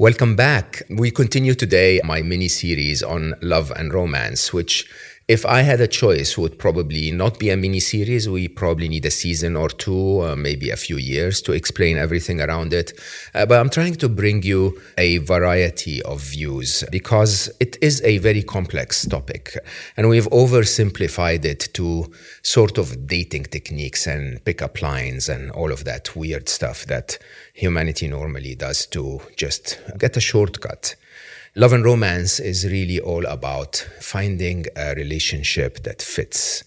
Welcome back. We continue today my mini series on love and romance, which if I had a choice, would probably not be a mini series. We probably need a season or two, uh, maybe a few years to explain everything around it. Uh, but I'm trying to bring you a variety of views because it is a very complex topic. And we've oversimplified it to sort of dating techniques and pickup lines and all of that weird stuff that humanity normally does to just get a shortcut. Love and romance is really all about finding a relationship that fits.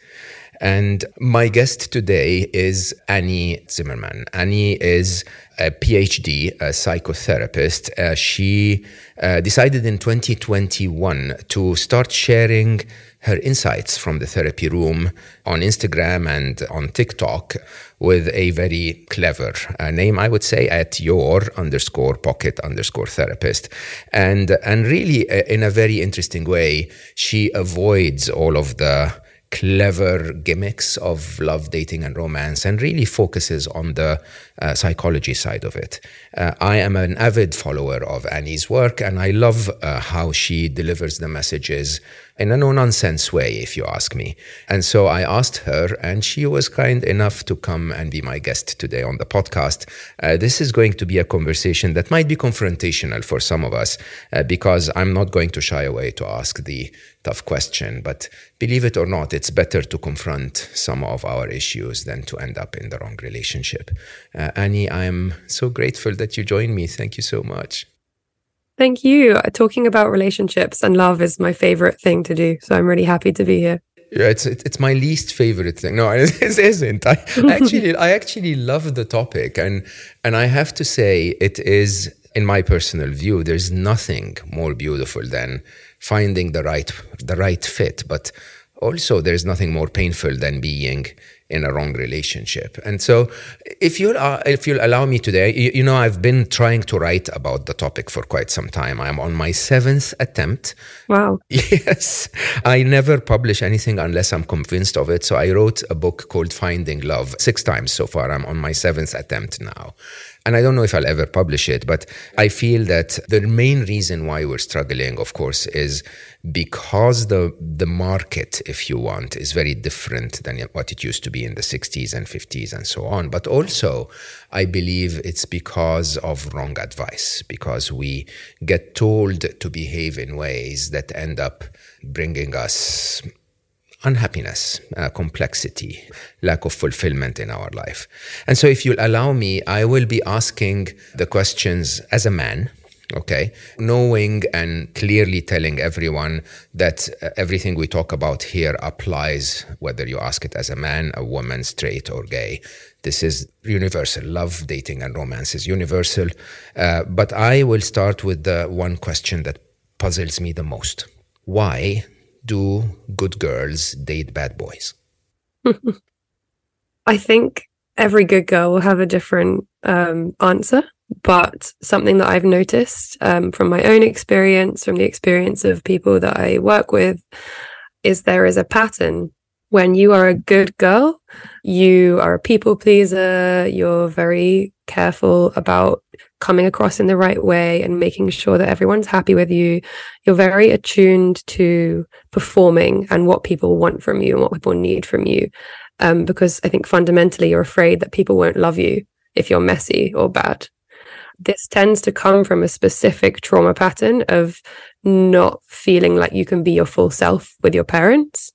And my guest today is Annie Zimmerman. Annie is a PhD, a psychotherapist. Uh, she uh, decided in 2021 to start sharing her insights from the therapy room on Instagram and on TikTok with a very clever uh, name, I would say, at your underscore pocket underscore therapist. And, and really, uh, in a very interesting way, she avoids all of the clever gimmicks of love, dating, and romance, and really focuses on the uh, psychology side of it. Uh, I am an avid follower of Annie's work, and I love uh, how she delivers the messages in a no nonsense way, if you ask me. And so I asked her, and she was kind enough to come and be my guest today on the podcast. Uh, this is going to be a conversation that might be confrontational for some of us, uh, because I'm not going to shy away to ask the tough question. But believe it or not, it's better to confront some of our issues than to end up in the wrong relationship. Uh, Annie, I'm so grateful that you joined me. Thank you so much. Thank you. Talking about relationships and love is my favorite thing to do. So I'm really happy to be here. Yeah, it's it's my least favorite thing. No, it isn't. I actually I actually love the topic, and and I have to say it is, in my personal view, there's nothing more beautiful than finding the right the right fit. But also, there's nothing more painful than being in a wrong relationship. And so, if you'll uh, if you'll allow me today, you, you, know, I've been trying to write about the topic for quite some time. I'm on my seventh attempt. Wow. Yes, I never publish anything unless I'm convinced of it. So I wrote a book called Finding Love six times so far. I'm on my seventh attempt now. And I don't know if I'll ever publish it, but I feel that the main reason why we're struggling, of course, is because the the market, if you want, is very different than what it used to be in the 60s and 50s and so on. But also, I believe it's because of wrong advice, because we get told to behave in ways that end up bringing us unhappiness, uh, complexity, lack of fulfillment in our life. And so, if you'll allow me, I will be asking the questions as a man. Okay, knowing and clearly telling everyone that uh, everything we talk about here applies whether you ask it as a man, a woman, straight, or gay. This is universal. Love, dating, and romance is universal. Uh, but I will start with the one question that puzzles me the most. Why do good girls date bad boys? I think every good girl will have a different um, answer, but something that I've noticed um, from my own experience, from the experience of people that I work with, is there is a pattern. When you are a good girl, you are a people pleaser, you're very careful about coming across in the right way and making sure that everyone's happy with you. You're very attuned to performing and what people want from you and what people need from you. Um, because I think fundamentally you're afraid that people won't love you if you're messy or bad. This tends to come from a specific trauma pattern of not feeling like you can be your full self with your parents.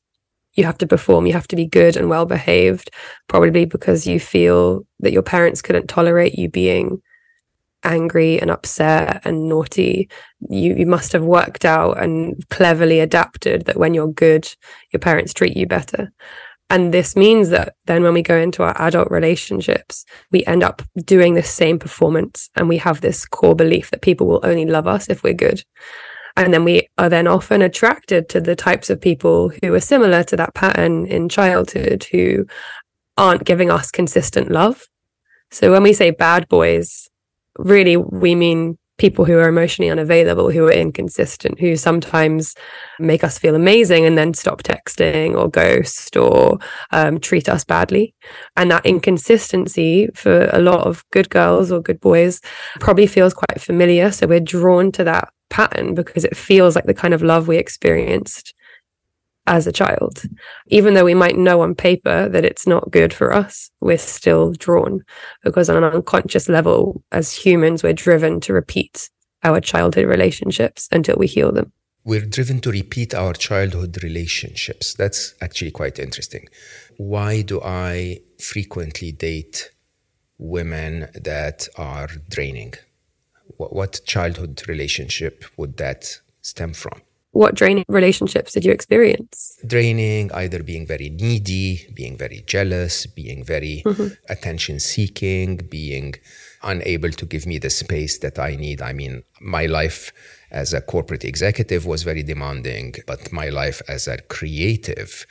You have to perform, you have to be good and well behaved, probably because you feel that your parents couldn't tolerate you being angry and upset and naughty you you must have worked out and cleverly adapted that when you're good your parents treat you better And this means that then when we go into our adult relationships, we end up doing the same performance and we have this core belief that people will only love us if we're good. And then we are then often attracted to the types of people who are similar to that pattern in childhood who aren't giving us consistent love. So when we say bad boys, really we mean people who are emotionally unavailable, who are inconsistent, who sometimes make us feel amazing and then stop texting or ghost or um, treat us badly. And that inconsistency for a lot of good girls or good boys probably feels quite familiar. So we're drawn to that pattern because it feels like the kind of love we experienced as a child. Even though we might know on paper that it's not good for us, we're still drawn because on an unconscious level, as humans, we're driven to repeat our childhood relationships until we heal them. We're driven to repeat our childhood relationships. That's actually quite interesting. Why do I frequently date women that are draining? What, childhood relationship would that stem from? What draining relationships did you experience? Draining, either being very needy, being very jealous, being very mm-hmm. attention seeking, being unable to give me the space that I need. I mean, my life as a corporate executive was very demanding, but my life as a creative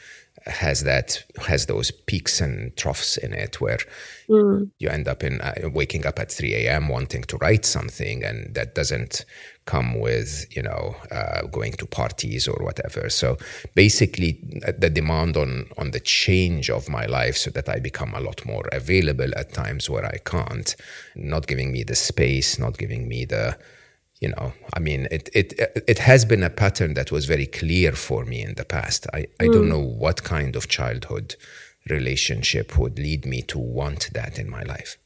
has that has those peaks and troughs in it where mm. you end up in uh, waking up at 3 a.m wanting to write something and that doesn't come with you know uh, going to parties or whatever. So basically uh, the demand on on the change of my life so that i become a lot more available at times where i can't not giving me the space not giving me the you know i mean it it it has been a pattern that was very clear for me in the past. I i mm. don't know what kind of childhood relationship would lead me to want that in my life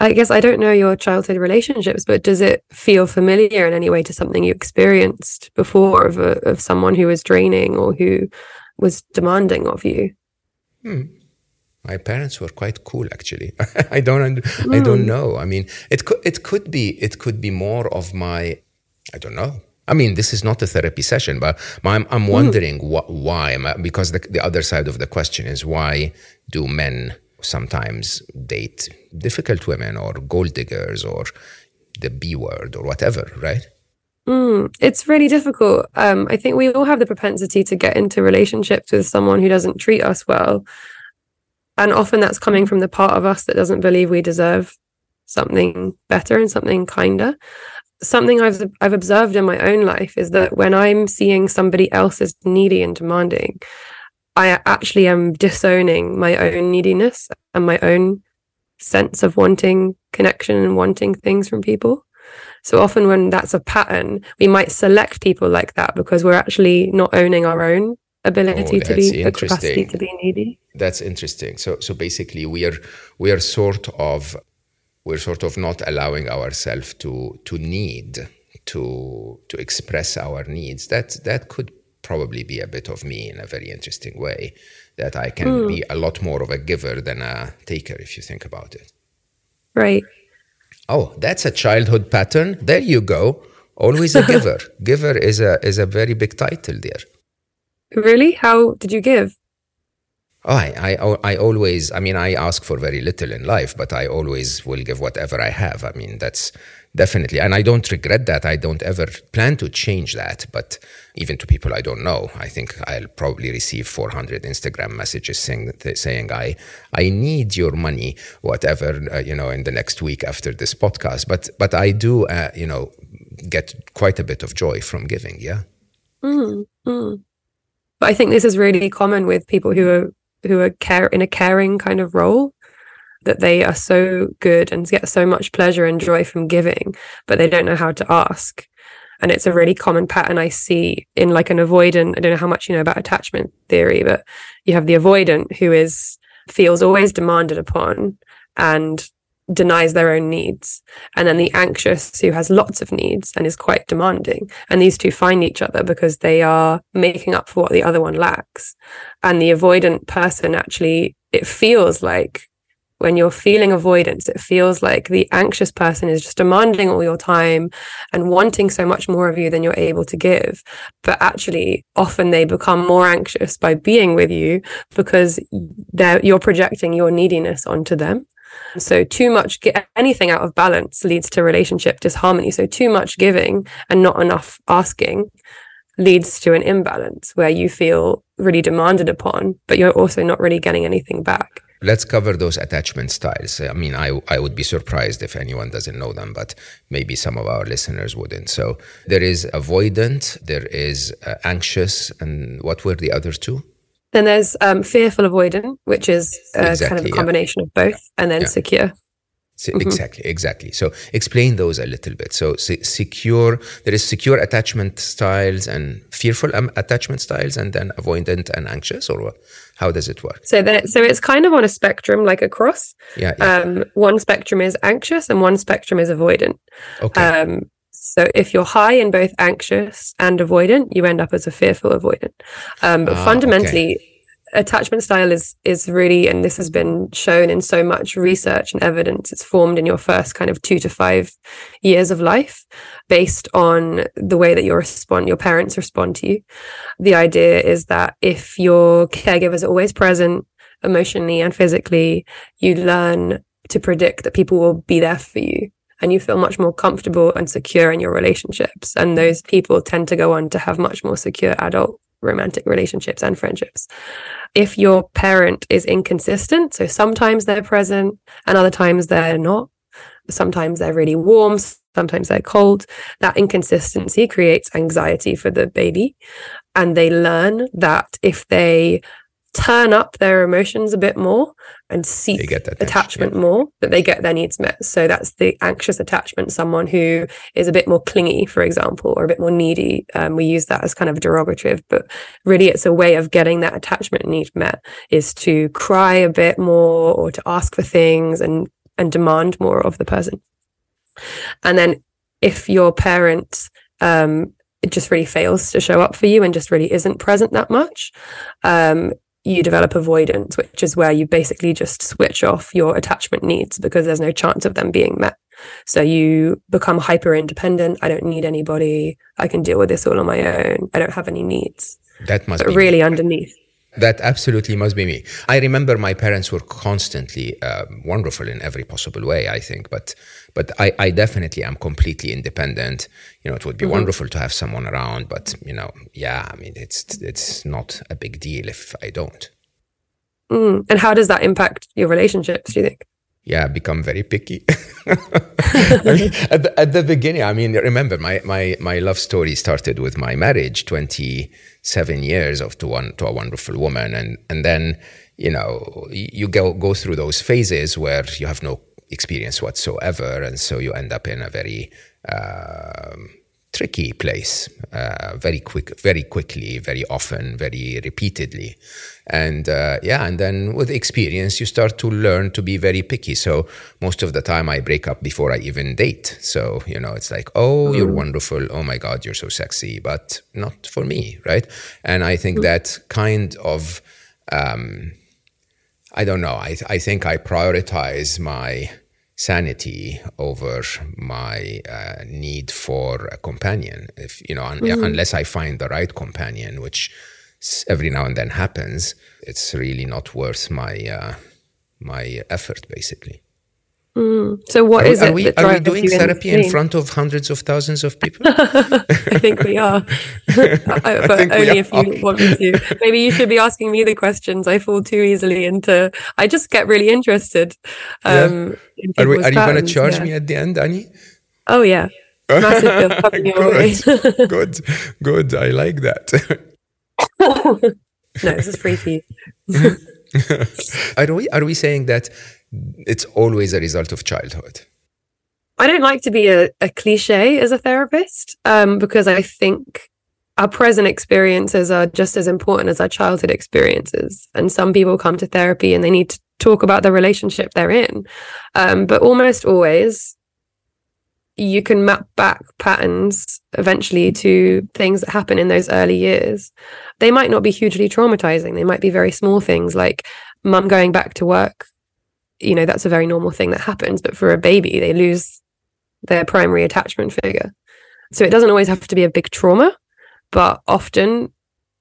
i guess i don't know your childhood relationships but does it feel familiar in any way to something you experienced before of a, of someone who was draining or who was demanding of you hmm my parents were quite cool actually i don't mm. i don't hmm. know i mean it could it could be it could be more of my i don't know i mean this is not a therapy session but i'm, I'm hmm. wondering mm. what, why because the, the other side of the question is why do men sometimes date difficult women or gold diggers or the b word or whatever right? Mm, it's really difficult. Um, I think we all have the propensity to get into relationships with someone who doesn't treat us well. And often that's coming from the part of us that doesn't believe we deserve something better and something kinder. Something I've I've observed in my own life is that when I'm seeing somebody else as needy and demanding, I actually am disowning my own neediness and my own sense of wanting connection and wanting things from people. So often when that's a pattern, we might select people like that because we're actually not owning our own ability oh, to be the capacity to be needy. That's interesting. So so basically we are we are sort of we're sort of not allowing ourselves to to need to to express our needs. That that could probably be a bit of me in a very interesting way that i can mm. be a lot more of a giver than a taker if you think about it right oh that's a childhood pattern there you go always a giver giver is a is a very big title there Really? How did you give? Oh, I, I, I always, I mean, I ask for very little in life, but I always will give whatever I have. I mean, that's definitely, and I don't regret that. I don't ever plan to change that. But even to people I don't know, I think I'll probably receive 400 Instagram messages saying, saying I, I need your money, whatever, uh, you know, in the next week after this podcast. But, but I do, uh, you know, get quite a bit of joy from giving. Yeah. Mm, mm. But I think this is really common with people who are who are care in a caring kind of role that they are so good and get so much pleasure and joy from giving, but they don't know how to ask. And it's a really common pattern I see in like an avoidant. I don't know how much you know about attachment theory, but you have the avoidant who is feels always demanded upon and denies their own needs. And then the anxious who has lots of needs and is quite demanding. And these two find each other because they are making up for what the other one lacks. And the avoidant person actually, it feels like when you're feeling avoidance, it feels like the anxious person is just demanding all your time and wanting so much more of you than you're able to give. But actually, often they become more anxious by being with you because you're projecting your neediness onto them. So too much anything out of balance leads to relationship disharmony. So too much giving and not enough asking leads to an imbalance where you feel really demanded upon, but you're also not really getting anything back. Let's cover those attachment styles. I mean, I, I would be surprised if anyone doesn't know them, but maybe some of our listeners wouldn't. So there is avoidant, there is uh, anxious, and what were the other two? Then there's um, fearful avoidant, which is uh, exactly, kind of a combination yeah. of both, and then yeah. secure. Mm-hmm. Exactly, exactly. So explain those a little bit. So secure, there is secure attachment styles and fearful um, attachment styles, and then avoidant and anxious, or? How does it work? So that so it's kind of on a spectrum, like a cross. Yeah. yeah. Um, one spectrum is anxious, and one spectrum is avoidant. Okay. Um, so if you're high in both anxious and avoidant, you end up as a fearful avoidant. Um, but ah, fundamentally. Okay attachment style is is really and this has been shown in so much research and evidence it's formed in your first kind of 2 to 5 years of life based on the way that your respond your parents respond to you the idea is that if your caregivers are always present emotionally and physically you learn to predict that people will be there for you and you feel much more comfortable and secure in your relationships and those people tend to go on to have much more secure adult romantic relationships and friendships. If your parent is inconsistent, so sometimes they're present and other times they're not, sometimes they're really warm, sometimes they're cold, that inconsistency creates anxiety for the baby. And they learn that if they turn up their emotions a bit more and seek attachment yeah. more that they get their needs met so that's the anxious attachment someone who is a bit more clingy for example or a bit more needy um, we use that as kind of a derogative but really it's a way of getting that attachment need met is to cry a bit more or to ask for things and and demand more of the person and then if your parent um, it just really fails to show up for you and just really isn't present that much um, you develop avoidance, which is where you basically just switch off your attachment needs because there's no chance of them being met. So you become hyper independent. I don't need anybody. I can deal with this all on my own. I don't have any needs. That must but be really me. underneath. That absolutely must be me. I remember my parents were constantly uh, wonderful in every possible way. I think, but but I, I definitely am completely independent. You know, it would be mm-hmm. wonderful to have someone around, but you know, yeah, I mean, it's it's not a big deal if I don't. Mm. And how does that impact your relationships? Do you think? yeah, become very picky. at, the, at the beginning, I mean, remember my, my, my love story started with my marriage, 27 years of to one, to a wonderful woman. And, and then, you know, you go, go through those phases where you have no experience whatsoever. And so you end up in a very, uh, tricky place uh, very quick very quickly very often very repeatedly and uh, yeah and then with experience you start to learn to be very picky so most of the time i break up before i even date so you know it's like oh mm. you're wonderful oh my god you're so sexy but not for me right and i think mm. that kind of um, i don't know. I, I think i prioritize my sanity over my uh, need for a companion. If you know un- mm-hmm. unless i find the right companion which every now and then happens it's really not worth my uh, my effort basically Mm. So what are, is are it? We, are we doing therapy in front of hundreds of thousands of people? I think we are, but only if you want me to. Maybe you should be asking me the questions. I fall too easily into. I just get really interested. Um, yeah. Are, we, are you going to charge yeah. me at the end, Annie? Oh yeah, good, good, good. I like that. no, this is free for you. are we are we saying that it's always a result of childhood. I don't like to be a, a cliche as a therapist um, because I think our present experiences are just as important as our childhood experiences. And some people come to therapy and they need to talk about the relationship they're in. Um, but almost always, you can map back patterns eventually to things that happen in those early years. They might not be hugely traumatizing. They might be very small things like mum going back to work you know, that's a very normal thing that happens. But for a baby, they lose their primary attachment figure. So it doesn't always have to be a big trauma, but often,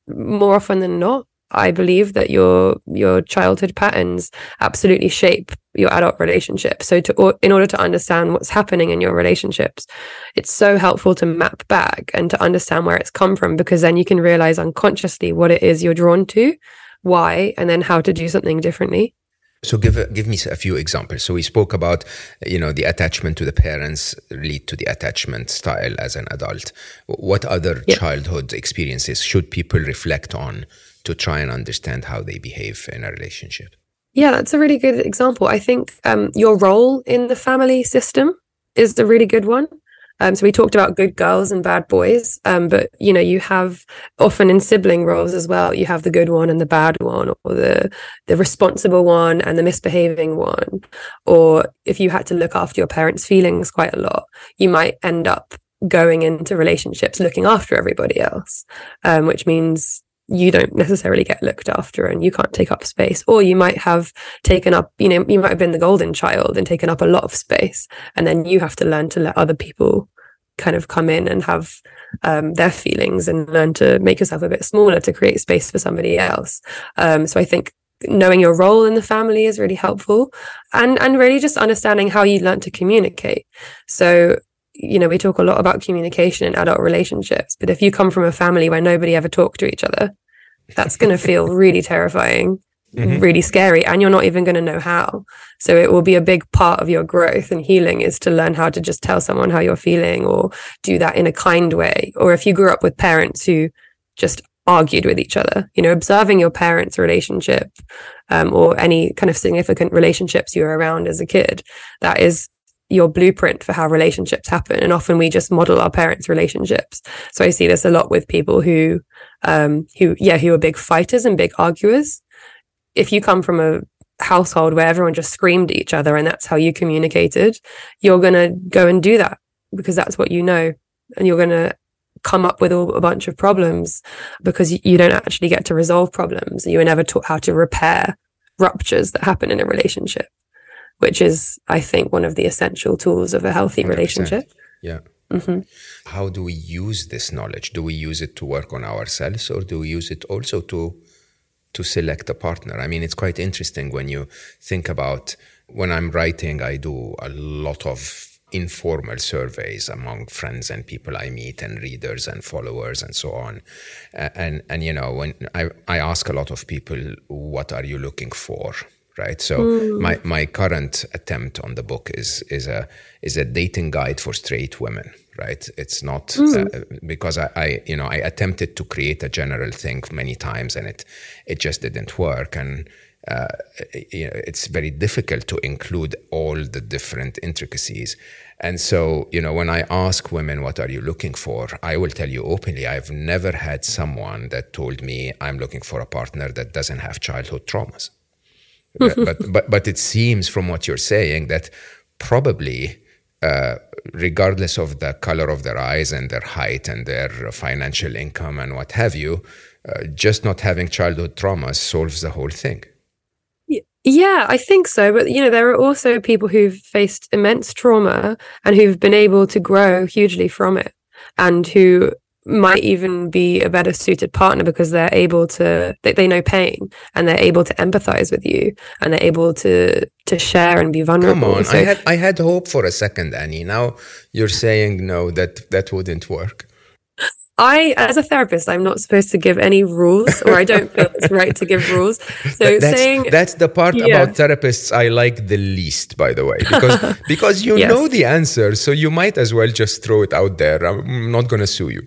more often than not, I believe that your your childhood patterns absolutely shape your adult relationship. So to in order to understand what's happening in your relationships, it's so helpful to map back and to understand where it's come from because then you can realize unconsciously what it is you're drawn to, why, and then how to do something differently. So give give me a few examples. So we spoke about you know the attachment to the parents lead to the attachment style as an adult. What other childhood experiences should people reflect on to try and understand how they behave in a relationship? Yeah, that's a really good example. I think um, your role in the family system is a really good one. Um, so we talked about good girls and bad boys, um, but you know you have often in sibling roles as well. You have the good one and the bad one, or the the responsible one and the misbehaving one. Or if you had to look after your parents' feelings quite a lot, you might end up going into relationships looking after everybody else, um, which means you don't necessarily get looked after and you can't take up space. Or you might have taken up you know you might have been the golden child and taken up a lot of space. And then you have to learn to let other people kind of come in and have um, their feelings and learn to make yourself a bit smaller to create space for somebody else. Um, so i think knowing your role in the family is really helpful and and really just understanding how you learn to communicate. So you know, we talk a lot about communication in adult relationships, but if you come from a family where nobody ever talked to each other, that's going to feel really terrifying, mm-hmm. really scary, and you're not even going to know how. So it will be a big part of your growth and healing is to learn how to just tell someone how you're feeling or do that in a kind way. Or if you grew up with parents who just argued with each other, you know, observing your parents' relationship um, or any kind of significant relationships you were around as a kid, that is your blueprint for how relationships happen. And often we just model our parents' relationships. So I see this a lot with people who, um, who, yeah, who are big fighters and big arguers. If you come from a household where everyone just screamed at each other and that's how you communicated, you're going to go and do that because that's what you know. And you're going to come up with all, a bunch of problems because you don't actually get to resolve problems. You were never taught how to repair ruptures that happen in a relationship which is, I think, one of the essential tools of a healthy 100%. relationship. Yeah. Mm-hmm. How do we use this knowledge? Do we use it to work on ourselves, or do we use it also to to select a partner? I mean, it's quite interesting when you think about when I'm writing. I do a lot of informal surveys among friends and people I meet and readers and followers and so on. And and you know when I I ask a lot of people, what are you looking for? Right? So mm. my my current attempt on the book is is a is a dating guide for straight women, right? It's not mm. uh, because I, I, you know I attempted to create a general thing many times and it it just didn't work and. Uh, you know, it's very difficult to include all the different intricacies. And so, you know, when I ask women, what are you looking for? I will tell you openly, I've never had someone that told me I'm looking for a partner that doesn't have childhood traumas but, but but it seems from what you're saying that probably uh, regardless of the color of their eyes and their height and their financial income and what have you, uh, just not having childhood traumas solves the whole thing. Yeah, I think so. But, you know, there are also people who've faced immense trauma and who've been able to grow hugely from it and who might even be a better suited partner because they're able to they, they know pain and they're able to empathize with you and they're able to to share and be vulnerable. Come on, so, I had I had hope for a second, Annie. Now you're saying no, that that wouldn't work. I, as a therapist, I'm not supposed to give any rules, or I don't feel it's right to give rules. So that's, saying that's the part yeah. about therapists I like the least, by the way, because because you yes. know the answer, so you might as well just throw it out there. I'm not going to sue you.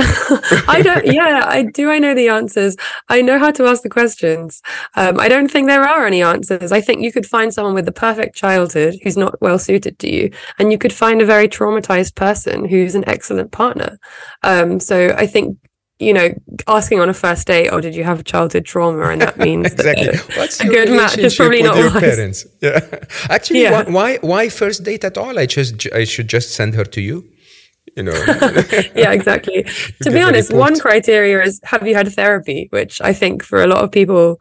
I don't, yeah, I do. I know the answers. I know how to ask the questions. Um, I don't think there are any answers. I think you could find someone with the perfect childhood who's not well suited to you, and you could find a very traumatized person who's an excellent partner. Um, so I think you know, asking on a first date, "Oh, did you have a childhood trauma?" and that means exactly. That What's a good match is probably not your wise. parents. Yeah, actually, yeah. Why, why why first date at all? I just I should just send her to you you know yeah exactly to be honest one criteria is have you had therapy which i think for a lot of people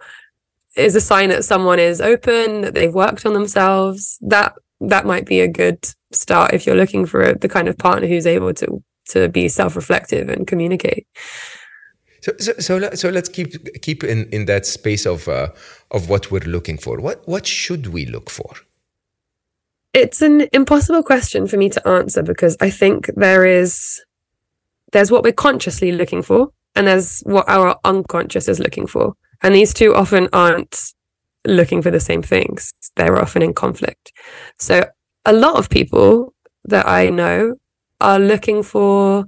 is a sign that someone is open, that they've worked on themselves. That that might be a good start if you're looking for a, the kind of partner who's able to to be self-reflective and communicate. So, so, so, so let's keep keep in, in that space of uh, of what we're looking for. What what should we look for? It's an impossible question for me to answer because I think there is there's what we're consciously looking for, and there's what our unconscious is looking for, and these two often aren't looking for the same things. They're often in conflict. So a lot of people that I know are looking for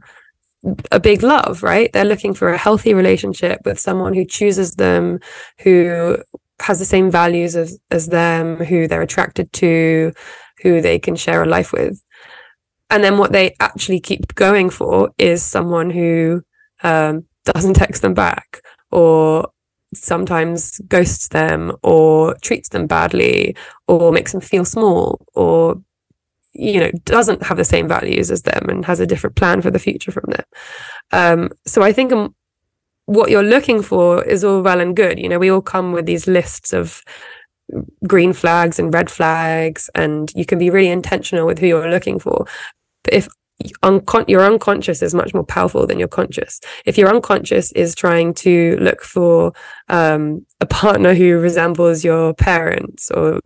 a big love, right? They're looking for a healthy relationship with someone who chooses them, who has the same values as, as them, who they're attracted to, who they can share a life with. And then what they actually keep going for is someone who um, doesn't text them back or sometimes ghosts them or treats them badly or makes them feel small or you know doesn't have the same values as them and has a different plan for the future from them um, so i think um, what you're looking for is all well and good you know we all come with these lists of green flags and red flags and you can be really intentional with who you're looking for but if uncon- your unconscious is much more powerful than your conscious. If your unconscious is trying to look for um, a partner who resembles your parents or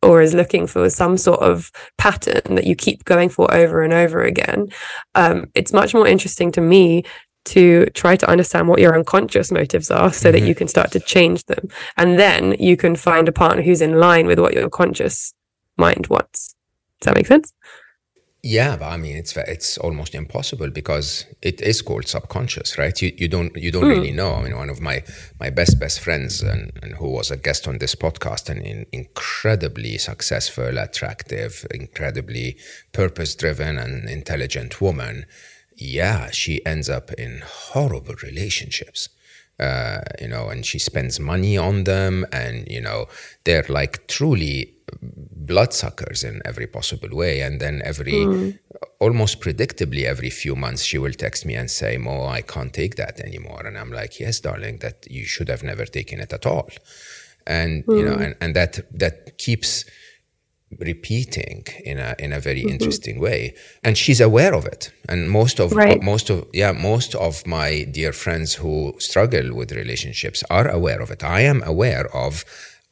or is looking for some sort of pattern that you keep going for over and over again, um, it's much more interesting to me to try to understand what your unconscious motives are so mm-hmm. that you can start to change them. And then you can find a partner who's in line with what your conscious mind wants. Does that make sense? Yeah, but I mean, it's it's almost impossible because it is called subconscious, right? You you don't you don't mm. really know. I mean, one of my my best best friends and, and who was a guest on this podcast, an in, incredibly successful, attractive, incredibly purpose driven and intelligent woman. Yeah, she ends up in horrible relationships. Uh, you know, and she spends money on them, and you know, they're like truly bloodsuckers in every possible way. And then every, mm. almost predictably, every few months, she will text me and say, Mo, I can't take that anymore. And I'm like, yes, darling, that you should have never taken it at all. And, mm. you know, hmm. and, and that, that keeps repeating in a in a very mm-hmm. interesting way and she's aware of it and most of right. most of yeah most of my dear friends who struggle with relationships are aware of it i am aware of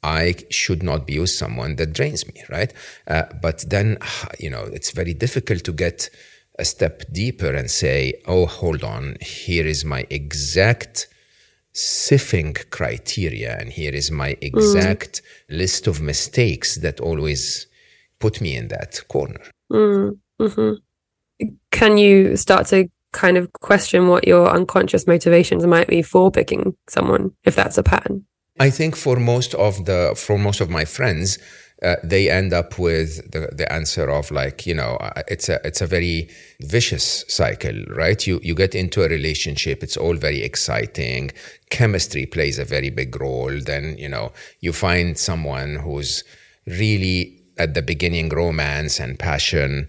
I should not be with someone that drains me, right? Uh, but then, you know, it's very difficult to get a step deeper and say, oh, hold on, here is my exact sifting criteria, and here is my exact mm. list of mistakes that always put me in that corner. Mm. Mm-hmm. Can you start to kind of question what your unconscious motivations might be for picking someone if that's a pattern? I think for most of the for most of my friends, uh, they end up with the, the answer of like you know uh, it's a it's a very vicious cycle right? You you get into a relationship it's all very exciting chemistry plays a very big role then you know you find someone who's really at the beginning romance and passion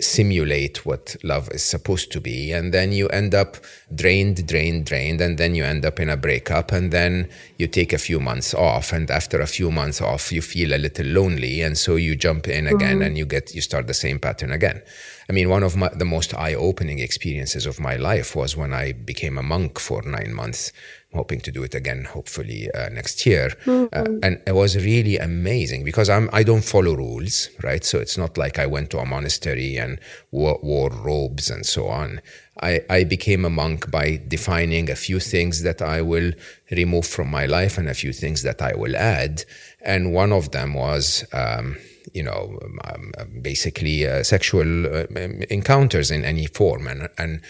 simulate what love is supposed to be and then you end up drained drained drained and then you end up in a breakup and then you take a few months off and after a few months off you feel a little lonely and so you jump in again mm-hmm. and you get you start the same pattern again i mean one of my, the most eye-opening experiences of my life was when i became a monk for 9 months hoping to do it again, hopefully uh, next year. Mm-hmm. Uh, and it was really amazing because I'm I don't follow rules, right? So it's not like I went to a monastery and wore, wore robes and so on. I, I became a monk by defining a few things that I will remove from my life and a few things that I will add. And one of them was. Um, you know, um, basically uh, sexual uh, encounters in any form, and and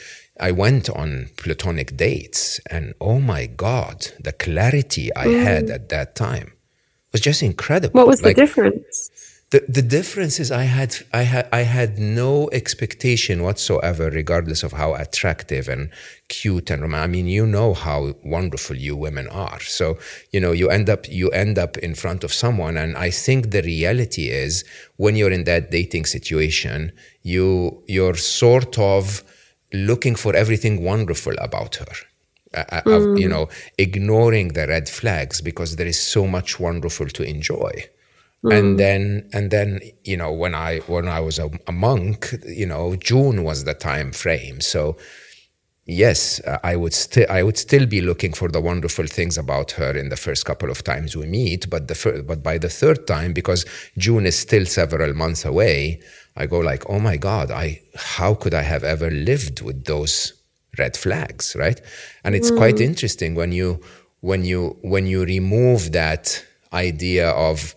I went on platonic dates, and oh my God, the clarity I mm. had at that time was just incredible. What was like, the difference? The, the difference is I had I had I had no expectation whatsoever, regardless of how attractive and cute and romantic. I mean, you know how wonderful you women are. So you know you end up you end up in front of someone, and I think the reality is when you're in that dating situation, you you're sort of looking for everything wonderful about her. uh, mm. you know, ignoring the red flags because there is so much wonderful to enjoy. Mm. And then, and then, you know, when I when I was a, a monk, you know, June was the time frame. So, yes, uh, I would still I would still be looking for the wonderful things about her in the first couple of times we meet, but the fir- but by the third time, because June is still several months away, I go like, oh my God, I how could I have ever lived with those red flags, right? And it's mm. quite interesting when you when you when you remove that idea of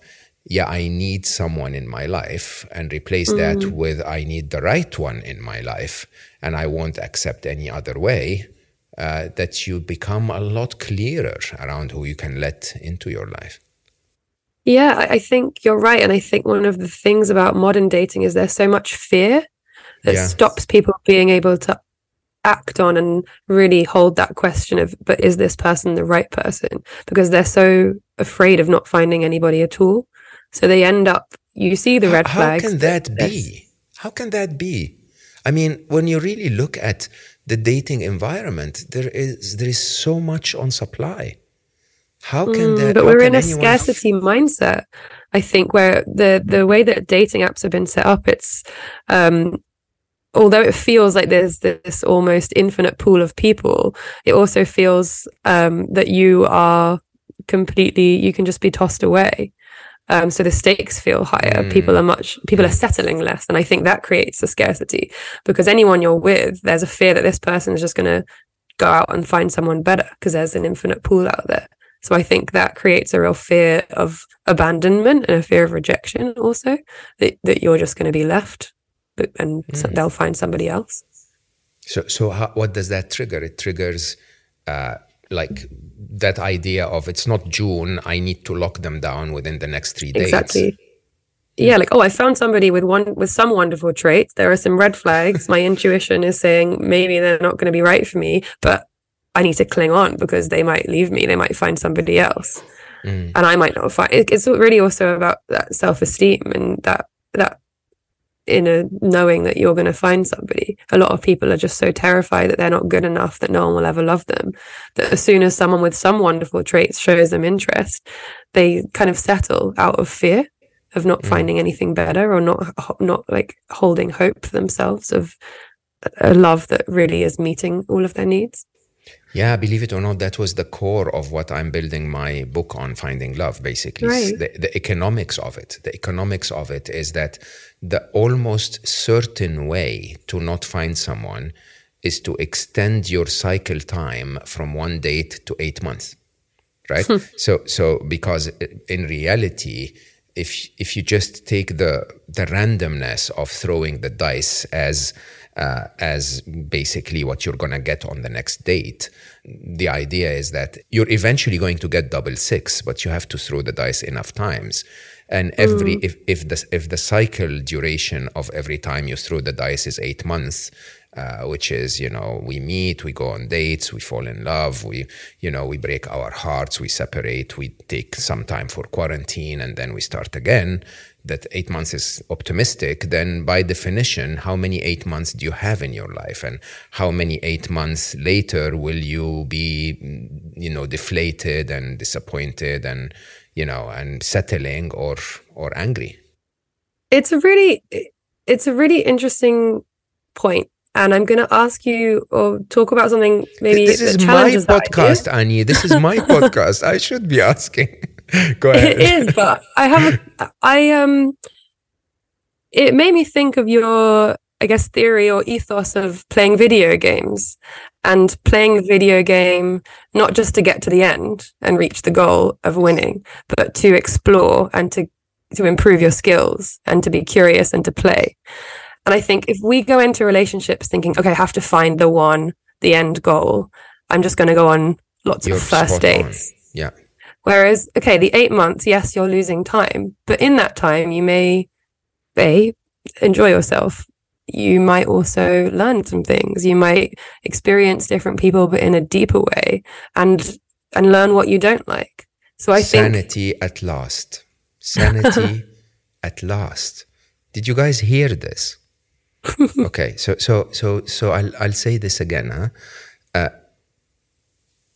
yeah, I need someone in my life and replace mm. that with I need the right one in my life and I won't accept any other way, uh, that you become a lot clearer around who you can let into your life. Yeah, I think you're right. And I think one of the things about modern dating is there's so much fear that yeah. stops people being able to act on and really hold that question of, but is this person the right person? Because they're so afraid of not finding anybody at all. So they end up, you see the red how, flags. How can that be? How can that be? I mean, when you really look at the dating environment, there is there is so much on supply. How can mm, that? But we're in a scarcity f- mindset. I think where the the way that dating apps have been set up, it's um, although it feels like there's this almost infinite pool of people, it also feels um, that you are completely you can just be tossed away. Um, so the stakes feel higher. Mm. People are much, people are settling less. And I think that creates a scarcity because anyone you're with, there's a fear that this person is just going to go out and find someone better because there's an infinite pool out there. So I think that creates a real fear of abandonment and a fear of rejection also that, that you're just going to be left and mm. so they'll find somebody else. So, so how, what does that trigger? It triggers, uh, like that idea of it's not June, I need to lock them down within the next three days. Exactly. Yeah, like oh, I found somebody with one with some wonderful traits. There are some red flags. My intuition is saying maybe they're not going to be right for me, but I need to cling on because they might leave me. They might find somebody else, mm. and I might not find. It's really also about that self esteem and that that in a knowing that you're going to find somebody. A lot of people are just so terrified that they're not good enough that no one will ever love them. That as soon as someone with some wonderful traits shows them interest, they kind of settle out of fear of not mm. finding anything better or not not like holding hope for themselves of a love that really is meeting all of their needs. Yeah, believe it or not, that was the core of what I'm building my book on finding love, basically. Right. The, the, economics of it. The economics of it is that the almost certain way to not find someone is to extend your cycle time from one date to eight months. Right? Hmm. so so because in reality, if if you just take the the randomness of throwing the dice as uh, as basically what you're going to get on the next date. The idea is that you're eventually going to get double six, but you have to throw the dice enough times. And every mm. if if the if the cycle duration of every time you throw the dice is eight months, uh, which is you know we meet we go on dates we fall in love we you know we break our hearts we separate we take some time for quarantine and then we start again that eight months is optimistic, then by definition, how many eight months do you have in your life? And how many eight months later will you be, mm, you know, deflated and disappointed and, you know, and settling or, or angry? It's a really, it's a really interesting point and I'm going to ask you or talk about something maybe. Challenges that. This is my podcast, Annie. This is my podcast. I should be asking. Go ahead. It is, but I have a, I um it made me think of your I guess theory or ethos of playing video games and playing the video game not just to get to the end and reach the goal of winning, but to explore and to to improve your skills and to be curious and to play. And I think if we go into relationships thinking, okay, I have to find the one, the end goal, I'm just going to go on lots You're of first dates. On. Yeah. Whereas, okay, the eight months, yes, you're losing time, but in that time, you may, a, enjoy yourself. You might also learn some things. You might experience different people, but in a deeper way, and and learn what you don't like. So I sanity think sanity at last, sanity at last. Did you guys hear this? okay, so so so so I'll I'll say this again. Huh? Uh,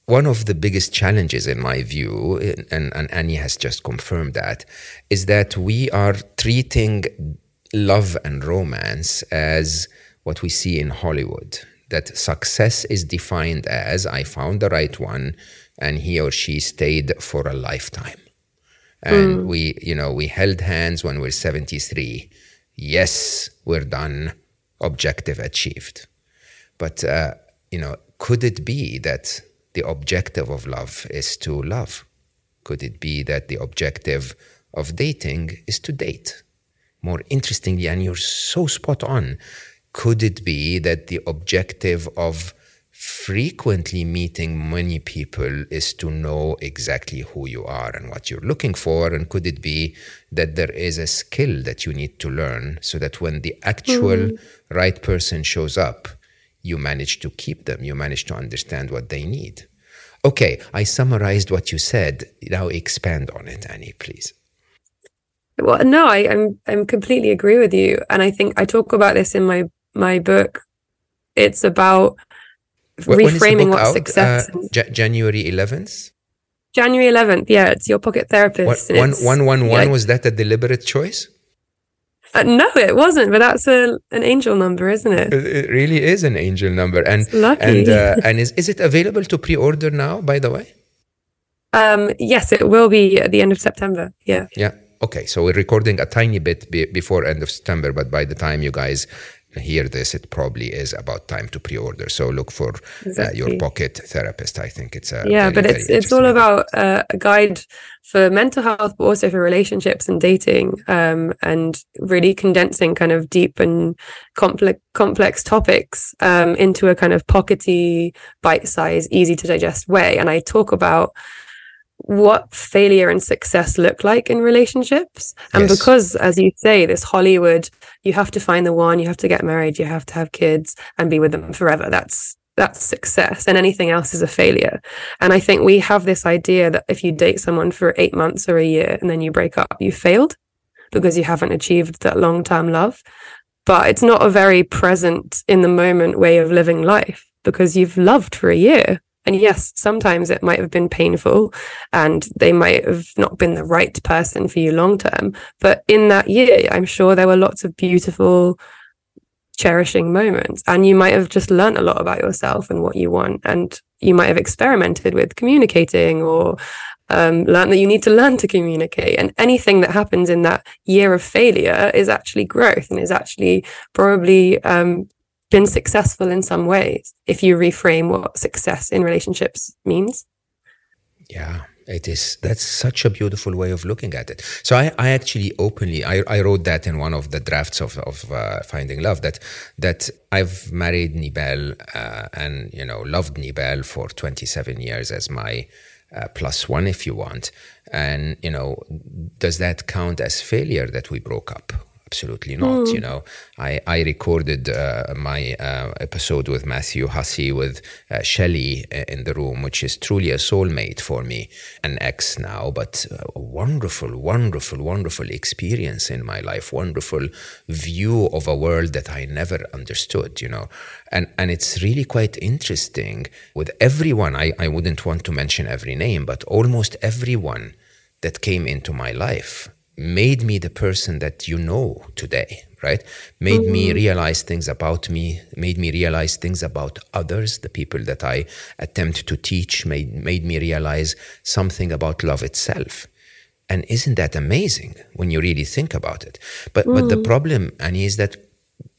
one of the biggest challenges, in my view, and, and Annie has just confirmed that, is that we are treating love and romance as what we see in Hollywood. That success is defined as I found the right one and he or she stayed for a lifetime. And mm. we, you know, we held hands when we're 73. Yes, we're done. Objective achieved. But, uh, you know, could it be that the objective of love is to love? Could it be that the objective of dating is to date? More interestingly, and you're so spot on, could it be that the objective of frequently meeting many people is to know exactly who you are and what you're looking for? And could it be that there is a skill that you need to learn so that when the actual mm. right person shows up, you manage to keep them, you manage to understand what they need? Okay, I summarized what you said. Now expand on it, Annie, please. Well, no, I, I'm I'm completely agree with you, and I think I talk about this in my my book. It's about reframing what out? success. Uh, J- January 11th. January 11th. Yeah, it's your pocket therapist. What, one one one one yeah. was that a deliberate choice? Uh, no, it wasn't. But that's a an angel number, isn't it? It really is an angel number, and and uh, and is is it available to pre-order now? By the way. Um. Yes, it will be at the end of September. Yeah. Yeah. Okay, so we're recording a tiny bit be- before end of September, but by the time you guys hear this, it probably is about time to pre-order. So look for exactly. uh, your pocket therapist. I think it's a yeah, very, but it's it's all about uh, a guide for mental health, but also for relationships and dating, um, and really condensing kind of deep and complex complex topics um, into a kind of pockety, bite-sized, easy to digest way. And I talk about what failure and success look like in relationships. And yes. because, as you say, this Hollywood, you have to find the one, you have to get married, you have to have kids and be with them forever. That's that's success and anything else is a failure. And I think we have this idea that if you date someone for eight months or a year and then you break up, you failed because you haven't achieved that long term love. But it's not a very present in the moment way of living life because you've loved for a year and yes, sometimes it might have been painful and they might have not been the right person for you long term. But in that year, I'm sure there were lots of beautiful, cherishing moments. And you might have just learned a lot about yourself and what you want. And you might have experimented with communicating or um, learn that you need to learn to communicate. And anything that happens in that year of failure is actually growth and is actually probably um, been successful in some ways if you reframe what success in relationships means. Yeah, it is. That's such a beautiful way of looking at it. So I, I actually openly, I, I wrote that in one of the drafts of, of uh, Finding Love that, that I've married Nibal uh, and, you know, loved Nibal for 27 years as my uh, plus one, if you want. And, you know, does that count as failure that we broke up? Absolutely not. Mm. You know, I I recorded uh, my uh, episode with Matthew Hussey with uh, Shelley uh, in the room, which is truly a soulmate for me, an ex now, but a wonderful, wonderful, wonderful experience in my life, wonderful view of a world that I never understood. You know, and and it's really quite interesting with everyone. I I wouldn't want to mention every name, but almost everyone that came into my life made me the person that you know today, right? Made mm-hmm. me realize things about me, made me realize things about others, the people that I attempt to teach, made, made me realize something about love itself. And isn't that amazing when you really think about it? But, mm. but the mm. problem, Annie, is that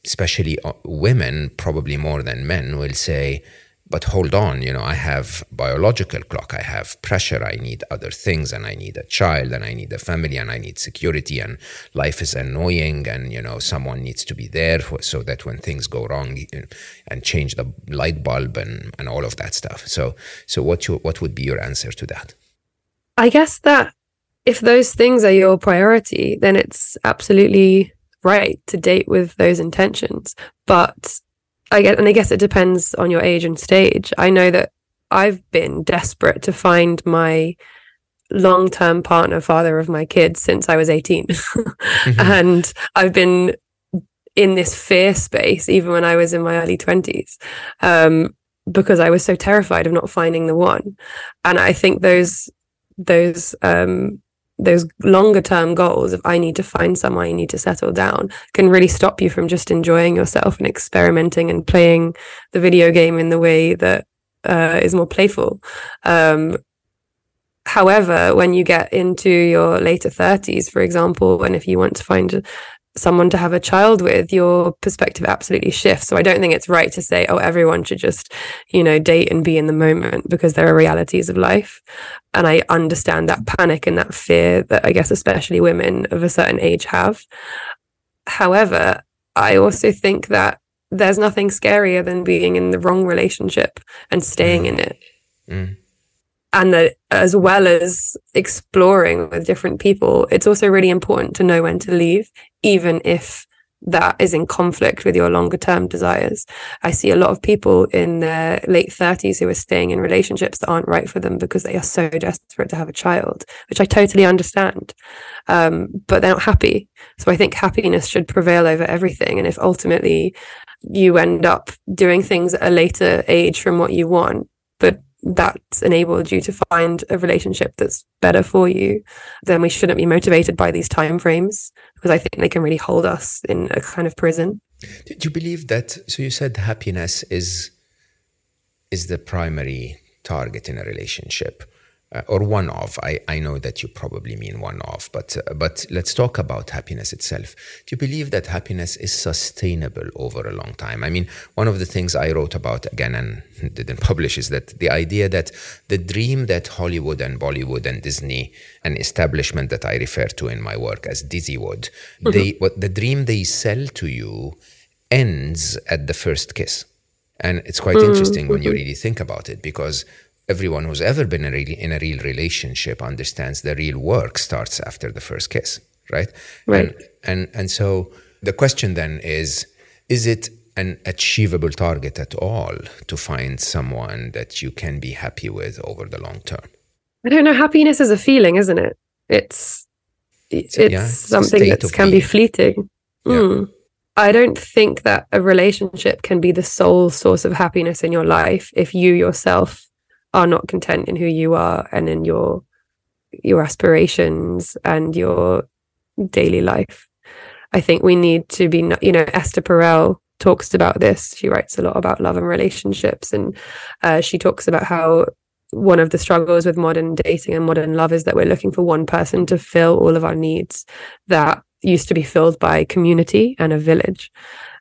especially uh, women, probably more than men, will say, but hold on you know i have biological clock i have pressure i need other things and i need a child and i need a family and i need security and life is annoying and you know someone needs to be there for, so that when things go wrong and change the light bulb and, and all of that stuff. So so what you, what would be your answer to that? I guess that if those things are your priority then it's absolutely right to date with those intentions. But I get, and I guess it depends on your age and stage. I know that I've been desperate to find my long term partner, father of my kids, since I was 18. mm-hmm. And I've been in this fear space even when I was in my early 20s. Um, because I was so terrified of not finding the one. And I think those those um those longer term goals of I need to find someone, I need to settle down can really stop you from just enjoying yourself and experimenting and playing the video game in the way that uh, is more playful. Um, however, when you get into your later 30s, for example, and if you want to find someone to have a child with, your perspective absolutely shifts. So I don't think it's right to say, oh, everyone should just, you know, date and be in the moment because there are realities of life. And I understand that panic and that fear that I guess especially women of a certain age have. However, I also think that there's nothing scarier than being in the wrong relationship and staying mm. in it. Mm and that as well as exploring with different people, it's also really important to know when to leave, even if that is in conflict with your longer term desires. I see a lot of people in their late 30s who are staying in relationships that aren't right for them because they are so desperate to have a child, which I totally understand. Um, but they're not happy. So I think happiness should prevail over everything. And if ultimately you end up doing things at a later age from what you want, but that's enabled you to find a relationship that's better for you, then we shouldn't be motivated by these time frames because I think they can really hold us in a kind of prison. Do you believe that? So you said happiness is is the primary target in a relationship uh, or one of. I, I know that you probably mean one of, but uh, but let's talk about happiness itself. Do you believe that happiness is sustainable over a long time? I mean, one of the things I wrote about again and didn't publish is that the idea that the dream that Hollywood and Bollywood and Disney, an establishment that I refer to in my work as Disneywood, mm-hmm. they what the dream they sell to you ends at the first kiss. And it's quite mm-hmm. interesting when you mm-hmm. really think about it because everyone who's ever been in a, in a real relationship understands the real work starts after the first kiss, right? Right. And, and, and so the question then is, is it an achievable target at all to find someone that you can be happy with over the long term? I don't know. Happiness is a feeling, isn't it? It's it's, yeah, it's something that can being. be fleeting. Yeah. Mm. I don't think that a relationship can be the sole source of happiness in your life if you yourself are not content in who you are and in your your aspirations and your daily life. I think we need to be, you know, Esther Perel talks about this. She writes a lot about love and relationships, and uh, she talks about how one of the struggles with modern dating and modern love is that we're looking for one person to fill all of our needs that used to be filled by community and a village.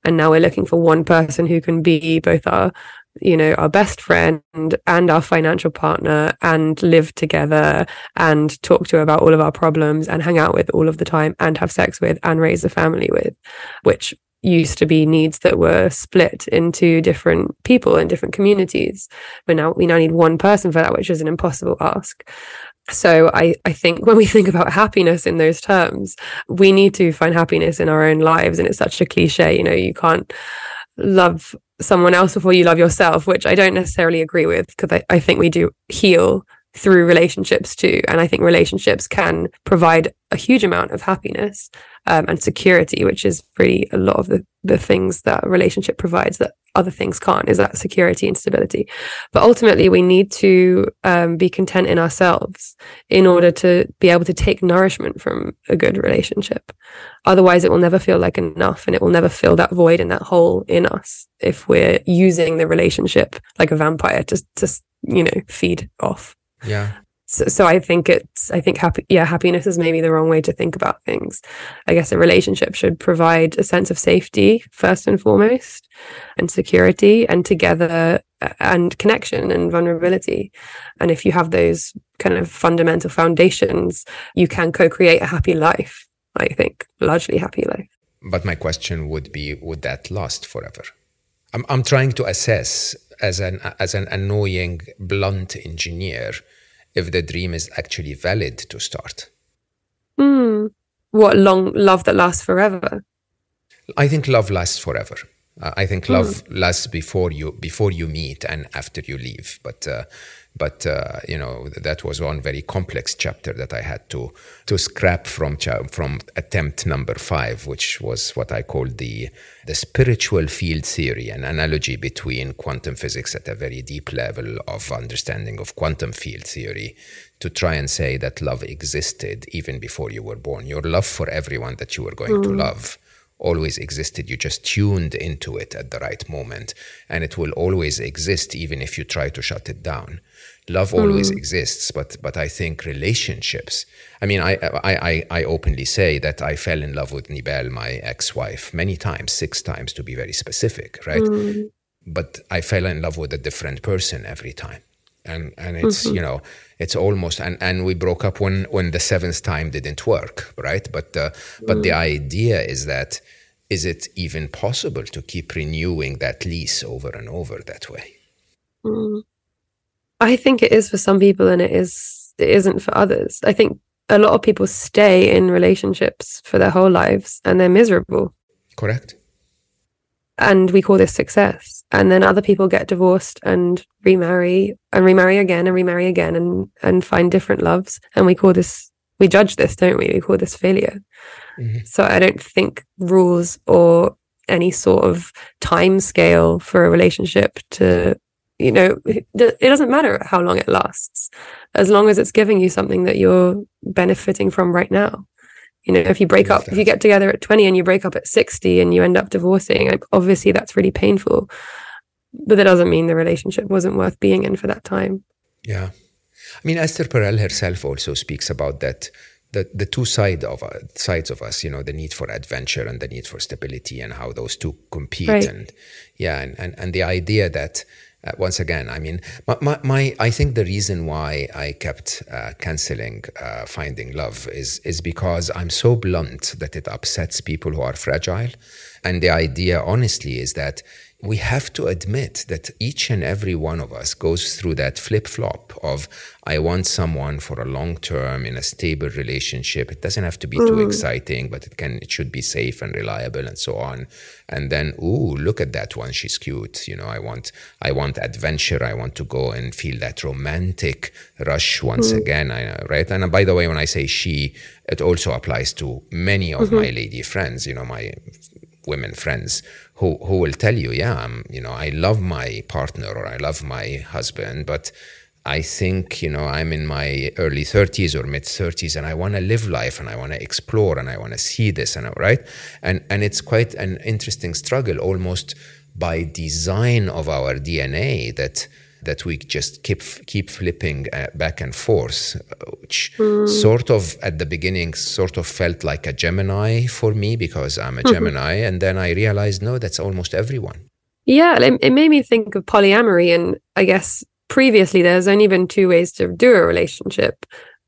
And now we're looking for one person who can be both our you know, our best friend and our financial partner and live together and talk to about all of our problems and hang out with all of the time and have sex with and raise a family with, which used to be needs that were split into different people and different communities. But now we now need one person for that, which is an impossible ask. So I, I think when we think about happiness in those terms, we need to find happiness in our own lives. And it's such a cliche, you know, you can't love someone else before you love yourself, which I don't necessarily agree with because I, I think we do heal through relationships too. And I think relationships can provide a huge amount of happiness um, and security, which is really a lot of the, the things that a relationship provides that other things can't, is that security and stability. But ultimately, we need to um, be content in ourselves in order to be able to take nourishment from a good relationship. Otherwise, it will never feel like enough and it will never fill that void and that hole in us if we're using the relationship like a vampire to, to you know, feed off. Yeah. So, so I think it's, I think happy, yeah, happiness is maybe the wrong way to think about things. I guess a relationship should provide a sense of safety first and foremost and security and together and connection and vulnerability. And if you have those kind of fundamental foundations, you can co-create a happy life. I think largely happy life. But my question would be, would that last forever? I'm, I'm trying to assess as an as an annoying blunt engineer if the dream is actually valid to start. Mm. What long love that lasts forever? I think love lasts forever. Uh, I think love mm. lasts before you before you meet and after you leave. But uh, but uh, you know that was one very complex chapter that I had to to scrap from from attempt number five, which was what I called the the spiritual field theory, an analogy between quantum physics at a very deep level of understanding of quantum field theory, to try and say that love existed even before you were born. Your love for everyone that you were going mm. to love always existed. You just tuned into it at the right moment, and it will always exist even if you try to shut it down. Love always mm. exists, but but I think relationships. I mean, I, I I openly say that I fell in love with Nibal, my ex-wife, many times, six times to be very specific, right? Mm. But I fell in love with a different person every time, and and it's mm-hmm. you know it's almost and and we broke up when when the seventh time didn't work, right? But uh, but the mm. idea is that is it even possible to keep renewing that lease over and over that way? Mm. I think it is for some people and it is it isn't for others. I think a lot of people stay in relationships for their whole lives and they're miserable. Correct. And we call this success. And then other people get divorced and remarry and remarry again and remarry again and and find different loves. And we call this we judge this, don't we? We call this failure. Mm-hmm. So I don't think rules or any sort of time scale for a relationship to you know, it doesn't matter how long it lasts, as long as it's giving you something that you're benefiting from right now. You know, if you break up, if you get together at 20 and you break up at 60 and you end up divorcing, obviously that's really painful. But that doesn't mean the relationship wasn't worth being in for that time. Yeah. I mean, Esther Perel herself also speaks about that the, the two side of uh, sides of us, you know, the need for adventure and the need for stability and how those two compete. Right. And yeah, and, and, and the idea that uh, once again, I mean, my, my, my, I think the reason why I kept uh, canceling uh, Finding Love is is because I'm so blunt that it upsets people who are fragile, and the idea, honestly, is that we have to admit that each and every one of us goes through that flip flop of I want someone for a long term in a stable relationship. It doesn't have to be mm. too exciting, but it can it should be safe and reliable and so on. And then, ooh, look at that one. She's cute. You know, I want I want adventure. I want to go and feel that romantic rush once mm. again. I, right. And by the way, when I say she, it also applies to many of mm-hmm. my lady friends. You know, my women friends who who will tell you, yeah, I'm, you know, I love my partner or I love my husband, but I think, you know, I'm in my early 30s or mid 30s and I want to live life and I want to explore and I want to see this and right? And and it's quite an interesting struggle almost by design of our DNA that that we just keep keep flipping uh, back and forth, which mm. sort of at the beginning sort of felt like a Gemini for me because I'm a mm-hmm. Gemini, and then I realized no, that's almost everyone. Yeah, it, it made me think of polyamory, and I guess previously there's only been two ways to do a relationship.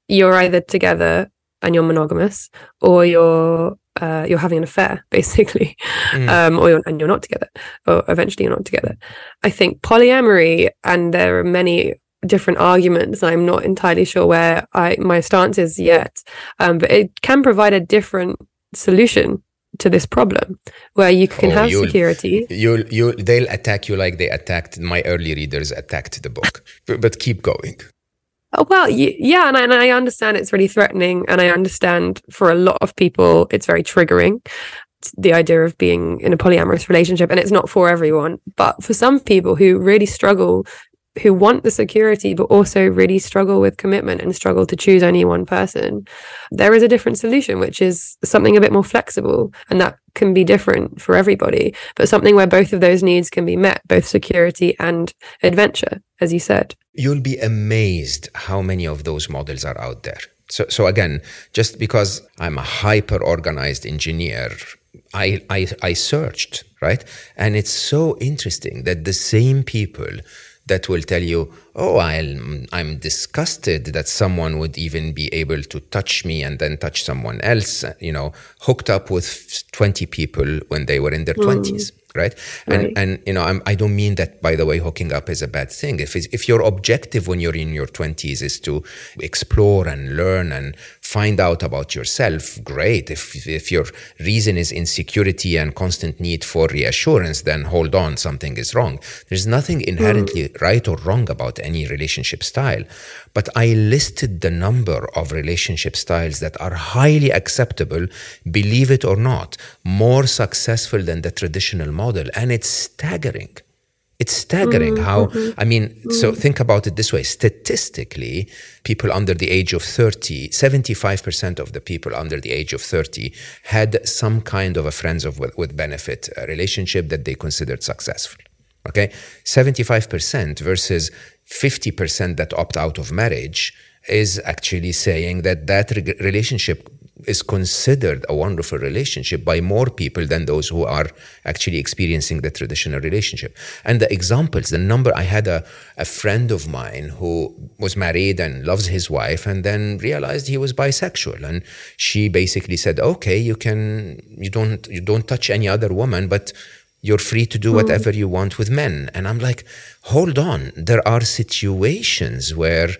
You're either together and you're monogamous, or you're uh, you're having an affair, basically, mm. um, or you're, and you're not together, or eventually you're not together. I think polyamory, and there are many different arguments. I'm not entirely sure where I my stance is yet, um, but it can provide a different solution to this problem where you can oh, have you'll, security. You'll, you they'll attack you like they attacked my early readers attacked the book, but, but keep going. Oh, well, yeah, and I, and I understand it's really threatening, and I understand for a lot of people it's very triggering. The idea of being in a polyamorous relationship, and it's not for everyone, but for some people who really struggle who want the security but also really struggle with commitment and struggle to choose only one person there is a different solution which is something a bit more flexible and that can be different for everybody but something where both of those needs can be met both security and adventure as you said. You'll be amazed how many of those models are out there. So, so again just because i'm a hyper organized engineer I, I i searched right? And it's so interesting that the same people that will tell you, oh, I'm, I'm disgusted that someone would even be able to touch me and then touch someone else, you know, hooked up with 20 people when they were in their mm. 20s. right? And Right. and you know, I'm, I don't mean that. By the way, hooking up is a bad thing. If if your objective when you're in your twenties is to explore and learn and find out about yourself, great. If if your reason is insecurity and constant need for reassurance, then hold on, something is wrong. There's nothing inherently hmm. right or wrong about any relationship style, but I listed the number of relationship styles that are highly acceptable, believe it or not, more successful than the traditional model, and it's staggering. It's staggering mm-hmm, how, mm-hmm. I mean, so mm. think about it this way statistically, people under the age of 30, 75% of the people under the age of 30 had some kind of a friends of with, with benefit uh, relationship that they considered successful. Okay? 75% versus 50% that opt out of marriage is actually saying that that re- relationship is considered a wonderful relationship by more people than those who are actually experiencing the traditional relationship. And the examples, the number, I had a, a friend of mine who was married and loves his wife and then realized he was bisexual. And she basically said, okay, you can, you don't, you don't touch any other woman, but you're free to do hmm. whatever you want with men. And I'm like, hold on. There are situations where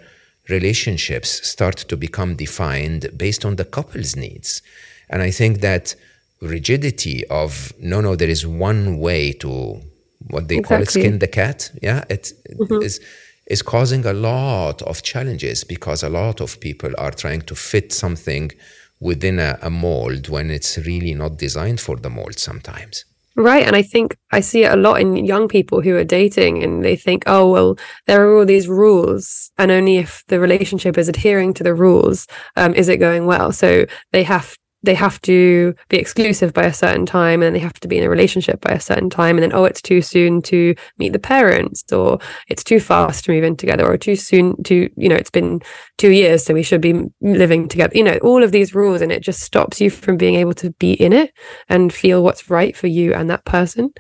relationships start to become defined based on the couple's needs. And I think that rigidity of no, no, there is one way to what they call it, skin the cat. Yeah, it mm-hmm. is is causing a lot of challenges because a lot of people are trying to fit something within a, a mold when it's really not designed for the mold sometimes. Right. And I think I see it a lot in young people who are dating and they think, oh, well, there are all these rules. And only if the relationship is adhering to the rules, um, is it going well. So they have they have to be exclusive by a certain time and they have to be in a relationship by a certain time and then oh it's too soon to meet the parents or it's too fast to move in together or too soon to you know it's been two years so we should be living together you know all of these rules and it just stops you from being able to be in it and feel what's right for you and that person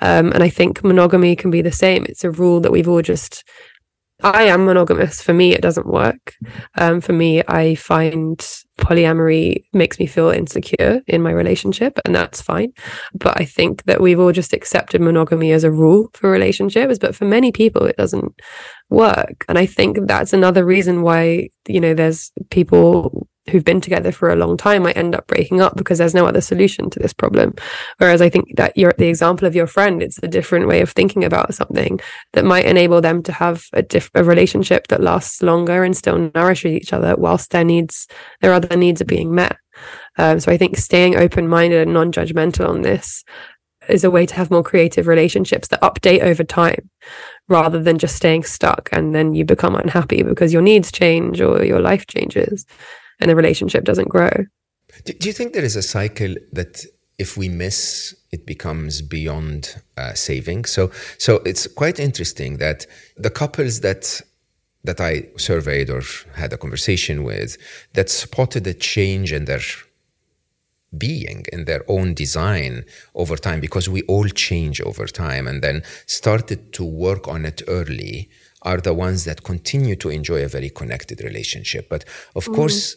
um, and i think monogamy can be the same it's a rule that we've all just I am monogamous. For me, it doesn't work. Um, for me, I find polyamory makes me feel insecure in my relationship, and that's fine. But I think that we've all just accepted monogamy as a rule for relationships. But for many people, it doesn't work. And I think that's another reason why, you know, there's people who've been together for a long time might end up breaking up because there's no other solution to this problem. Whereas I think that you're the example of your friend, it's a different way of thinking about something that might enable them to have a diff- a relationship that lasts longer and still nourishes each other whilst their needs, their other needs are being met. Um, so I think staying open minded and non judgmental on this is a way to have more creative relationships that update over time rather than just staying stuck and then you become unhappy because your needs change or your life changes and the relationship doesn't grow. Do, do you think there is a cycle that if we miss, it becomes beyond uh, saving? So, so it's quite interesting that the couples that that I surveyed or had a conversation with that spotted a change in their being in their own design over time because we all change over time and then started to work on it early are the ones that continue to enjoy a very connected relationship but of course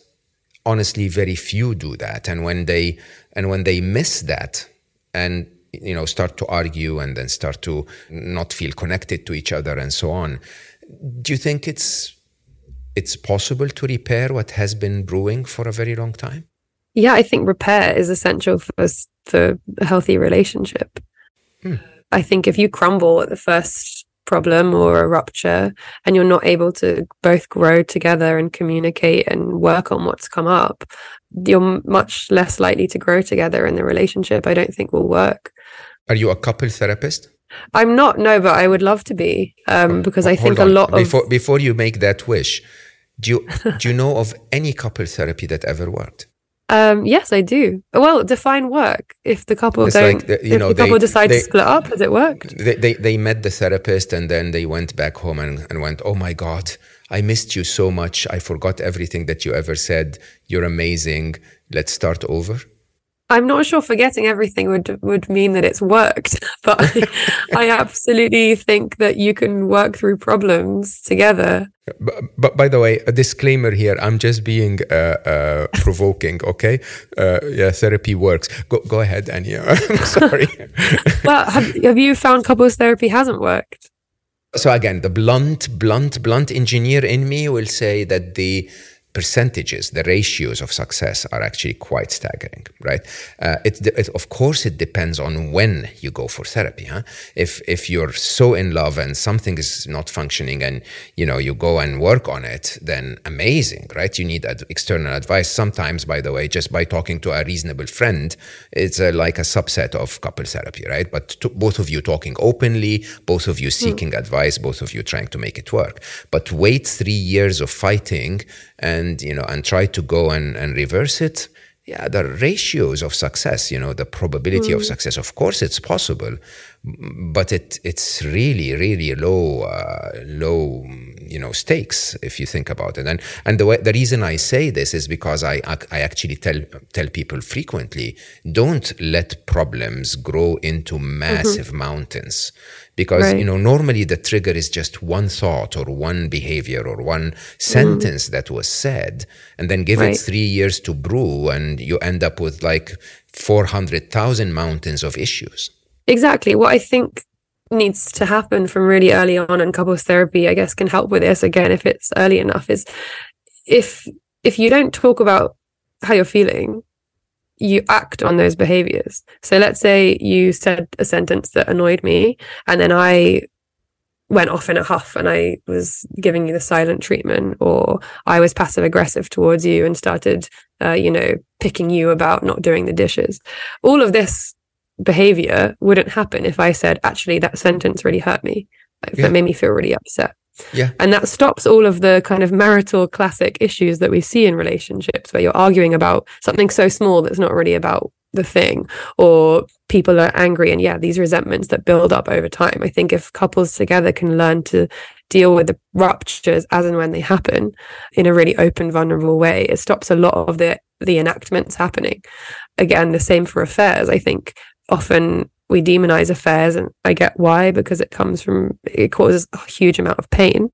honestly very few do that. And when they and when they miss that and you know start to argue and then start to not feel connected to each other and so on do you think it's it's possible to repair what has been brewing for a very long time? Yeah, I think repair is essential for for a healthy relationship. Hmm. I think if you crumble at the first problem or a rupture and you're not able to both grow together and communicate and work on what's come up, you're much less likely to grow together in the relationship. I don't think will work. Are you a couple therapist? I'm not, no, but I would love to be um, because I think a lot of before before you make that wish, do you do you know of any couple therapy that ever worked? Um, yes, I do. Well, define work. If the couple It's don't, like the- you if know, the couple they- decide they- to split up, has it worked? They, they they met the therapist and then they went back home and, and went, oh my god, I missed you so much. I forgot everything that you ever said. You're amazing. Let's start over. I'm not sure forgetting everything would would mean that it's worked, but I, absolutely think that you can work through problems together. But, but by the way, a disclaimer here. I'm just being uh, uh, provoking. Okay, uh, yeah, therapy works. Go go ahead, Anya. I'm sorry. well, have, have you found couples therapy hasn't worked? So again, the blunt, blunt, blunt engineer in me will say that the percentages, the ratios of success are actually quite staggering, right? Uh, it, it, of course, it depends on when you go for therapy. Huh? If if you're so in love and something is not functioning, and you know you go and work on it, then amazing, right? You need ad- external advice. Sometimes, by the way, just by talking to a reasonable friend, it's a, like a subset of couple therapy, right? But to, both of you talking openly, both of you hmm. seeking mm. advice, both of you trying to make it work. But wait three years of fighting and you know and try to go and, and reverse it yeah the ratios of success you know the probability mm. of success of course it's possible but it it's really really low uh, low you know stakes if you think about it and and the way, the reason I say this is because I I actually tell tell people frequently don't let problems grow into massive mm-hmm. mountains because right. you know normally the trigger is just one thought or one behavior or one sentence mm. that was said and then give right. it 3 years to brew and you end up with like 400,000 mountains of issues exactly what i think needs to happen from really early on and couples therapy i guess can help with this again if it's early enough is if if you don't talk about how you're feeling you act on those behaviors. So let's say you said a sentence that annoyed me, and then I went off in a huff and I was giving you the silent treatment, or I was passive aggressive towards you and started, uh, you know, picking you about not doing the dishes. All of this behavior wouldn't happen if I said, actually, that sentence really hurt me. If yeah. it made me feel really upset. Yeah. And that stops all of the kind of marital classic issues that we see in relationships where you're arguing about something so small that's not really about the thing or people are angry and yeah these resentments that build up over time i think if couples together can learn to deal with the ruptures as and when they happen in a really open vulnerable way it stops a lot of the the enactments happening again the same for affairs i think often we demonize affairs and I get why because it comes from it causes a huge amount of pain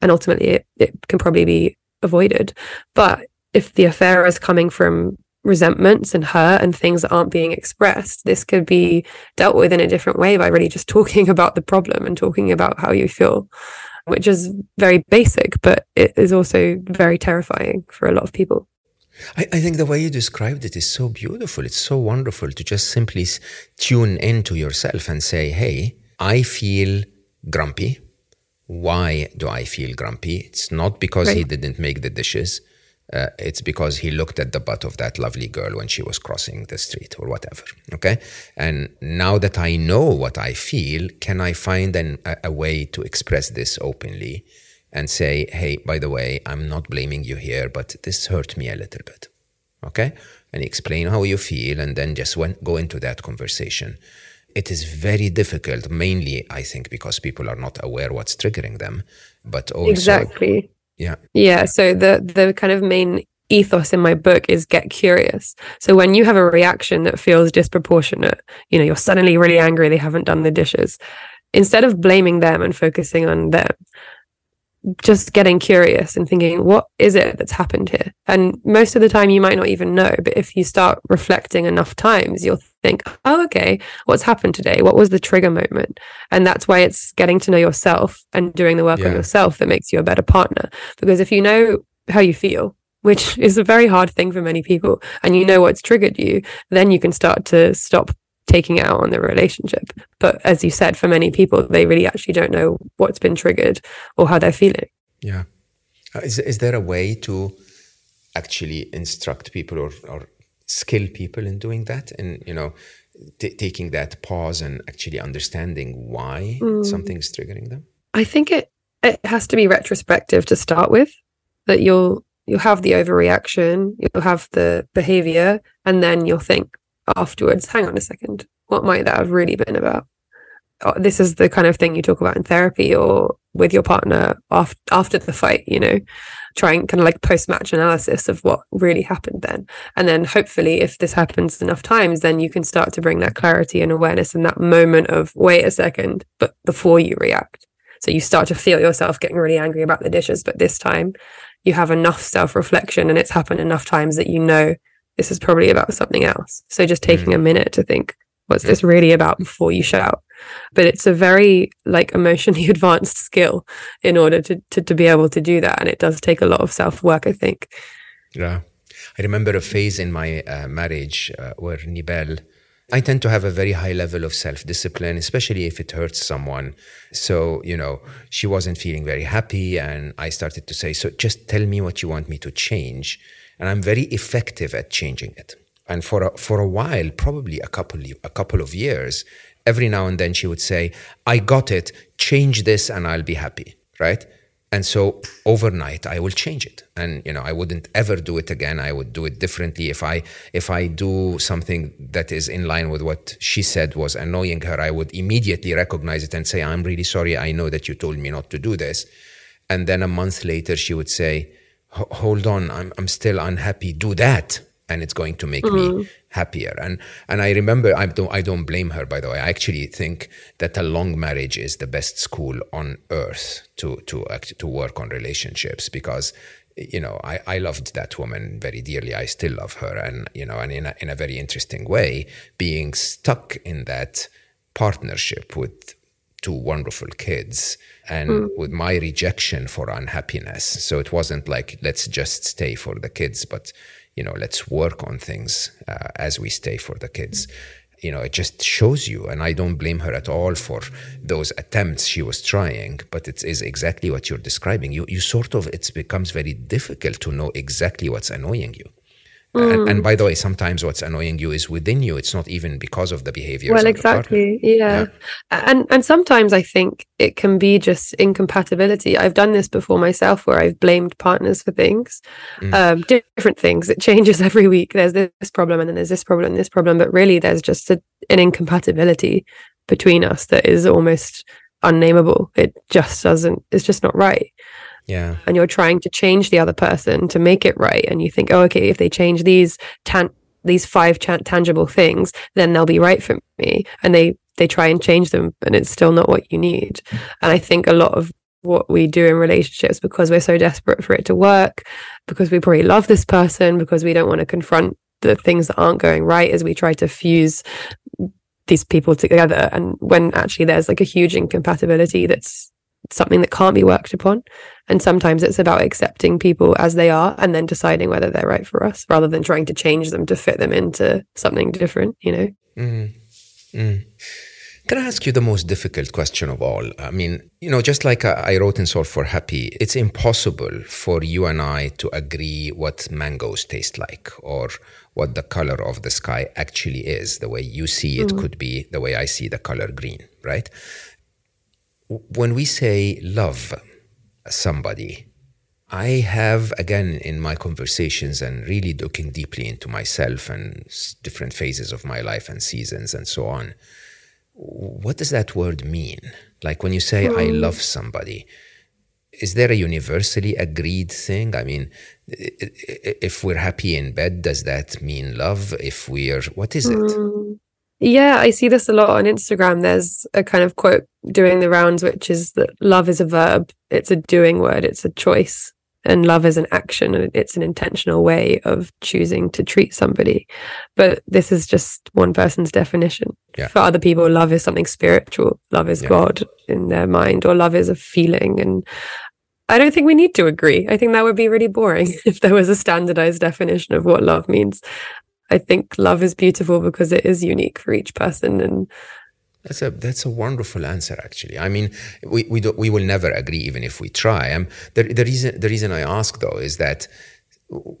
and ultimately it, it can probably be avoided. But if the affair is coming from resentments and hurt and things that aren't being expressed this could be dealt with in a different way by really just talking about the problem and talking about how you feel which is very basic but it is also very terrifying for a lot of people I, I, think the way you described it is so beautiful. It's so wonderful to just simply tune into yourself and say, hey, I feel grumpy. Why do I feel grumpy? It's not because right. he didn't make the dishes. Uh, it's because he looked at the butt of that lovely girl when she was crossing the street or whatever. Okay. And now that I know what I feel, can I find an, a, a way to express this openly? And say, hey, by the way, I'm not blaming you here, but this hurt me a little bit. Okay? And explain how you feel and then just went, go into that conversation. It is very difficult, mainly, I think, because people are not aware what's triggering them, but also. Exactly. Yeah. Yeah. So the, the kind of main ethos in my book is get curious. So when you have a reaction that feels disproportionate, you know, you're suddenly really angry they haven't done the dishes, instead of blaming them and focusing on them, just getting curious and thinking, what is it that's happened here? And most of the time, you might not even know. But if you start reflecting enough times, you'll think, oh, okay, what's happened today? What was the trigger moment? And that's why it's getting to know yourself and doing the work yeah. on yourself that makes you a better partner. Because if you know how you feel, which is a very hard thing for many people, and you know what's triggered you, then you can start to stop taking out on the relationship. But as you said, for many people, they really actually don't know what's been triggered or how they're feeling. Yeah. Uh, is, is there a way to actually instruct people or, or skill people in doing that? And, you know, t- taking that pause and actually understanding why mm. something is triggering them? I think it, it has to be retrospective to start with, that you'll you'll have the overreaction, you'll have the behavior, and then you'll think, afterwards, hang on a second, what might that have really been about? Oh, this is the kind of thing you talk about in therapy or with your partner after after the fight, you know, trying kind of like post match analysis of what really happened then. And then hopefully if this happens enough times, then you can start to bring that clarity and awareness in that moment of wait a second, but before you react. So you start to feel yourself getting really angry about the dishes, but this time you have enough self reflection and it's happened enough times that you know this is probably about something else. So just taking mm. a minute to think, What's this really about before you shout? But it's a very like emotionally advanced skill in order to, to, to be able to do that. And it does take a lot of self work, I think. Yeah. I remember a phase in my uh, marriage uh, where Nibal, I tend to have a very high level of self discipline, especially if it hurts someone. So, you know, she wasn't feeling very happy. And I started to say, So just tell me what you want me to change. And I'm very effective at changing it. And for a, for a while, probably a couple, a couple of years, every now and then she would say, I got it, change this and I'll be happy, right? And so overnight I will change it. And you know, I wouldn't ever do it again. I would do it differently. If I if I do something that is in line with what she said was annoying her, I would immediately recognize it and say, I'm really sorry. I know that you told me not to do this. And then a month later she would say, Hold on, I'm I'm still unhappy. Do that and it's going to make mm-hmm. me happier. And and I remember I don't I don't blame her by the way. I actually think that a long marriage is the best school on earth to to act, to work on relationships because you know I, I loved that woman very dearly. I still love her, and you know, and in a, in a very interesting way, being stuck in that partnership with two wonderful kids and mm. with my rejection for unhappiness. So it wasn't like let's just stay for the kids, but you know, let's work on things uh, as we stay for the kids. You know, it just shows you, and I don't blame her at all for those attempts she was trying, but it is exactly what you're describing. You, you sort of, it becomes very difficult to know exactly what's annoying you. Mm. And, and, mm. by the way, sometimes what's annoying you is within you. It's not even because of the behavior. Well, exactly. Yeah. yeah. And and sometimes I think it can be just incompatibility. I've done this before myself, where I've blamed partners for things, mm. um, different things. It changes every week. There's this problem, and then there's this problem, and this problem. But really, there's just a, an incompatibility between us that is almost unnameable. It just doesn't. It's just not right. Yeah. And you're trying to change the other person to make it right. And you think, oh, okay, if they change these tan- these five tangible things, then they'll be right for me. And they they try and change them, and it's still not what you need. And I think a lot of what we do in relationships because we're so desperate for it to work, because we probably love this person, because we don't want to confront the things that aren't going right as we try to fuse these people together. And when actually there's like a huge incompatibility that's something that can't be worked upon. And sometimes it's about accepting people as they are and then deciding whether they're right for us rather than trying to change them to fit them into something different, you know? Mm. Mm. Can I ask you the most difficult question of all? I mean, you know, just like I wrote in Solve for Happy, it's impossible for you and I to agree what mangoes taste like or what the color of the sky actually is. The way you see it mm. could be the way I see the color green, right? When we say love somebody, I have, again, in my conversations and really looking deeply into myself and different phases of my life and seasons and so on, what does that word mean? Like when you say, I hmm. love somebody, is there a universally agreed thing? I mean, if we're happy in bed, does that mean love? If we're, what is it? Mm. Yeah, I see this a lot on Instagram. There's a kind of quote doing the rounds, which is that love is a verb, it's a doing word, it's a choice. And love is an action and it's an intentional way of choosing to treat somebody. But this is just one person's definition. Yeah. For other people, love is something spiritual. Love is yeah. God in their mind, or love is a feeling. And I don't think we need to agree. I think that would be really boring if there was a standardized definition of what love means. I think love is beautiful because it is unique for each person and that's a that's a wonderful answer. Actually, I mean, we we do, we will never agree, even if we try. Um, the the reason the reason I ask though is that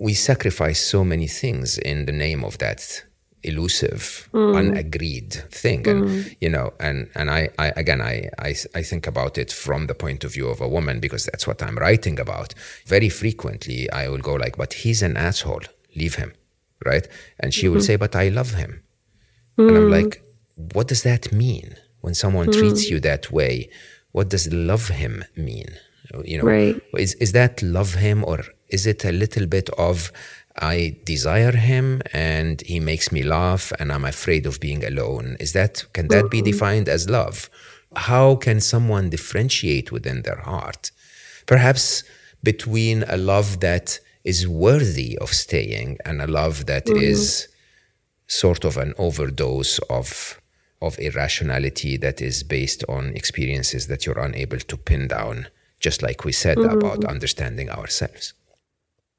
we sacrifice so many things in the name of that elusive, mm. unagreed thing, and mm. you know, and and I, I again, I, I I think about it from the point of view of a woman because that's what I'm writing about. Very frequently, I will go like, "But he's an asshole. Leave him." Right? And she mm-hmm. will say, But I love him. Mm. And I'm mm. like, What does that mean? When someone mm. treats you that way, what does love him mean? You know, right. is, is that love him or is it a little bit of I desire him and he makes me laugh and I'm afraid of being alone? Is that can that mm-hmm. be defined as love? How can someone differentiate within their heart? Perhaps between a love that is worthy of staying and a love that mm-hmm. is sort of an overdose of of irrationality that is based on experiences that you're unable to pin down, just like we said mm-hmm. about understanding ourselves.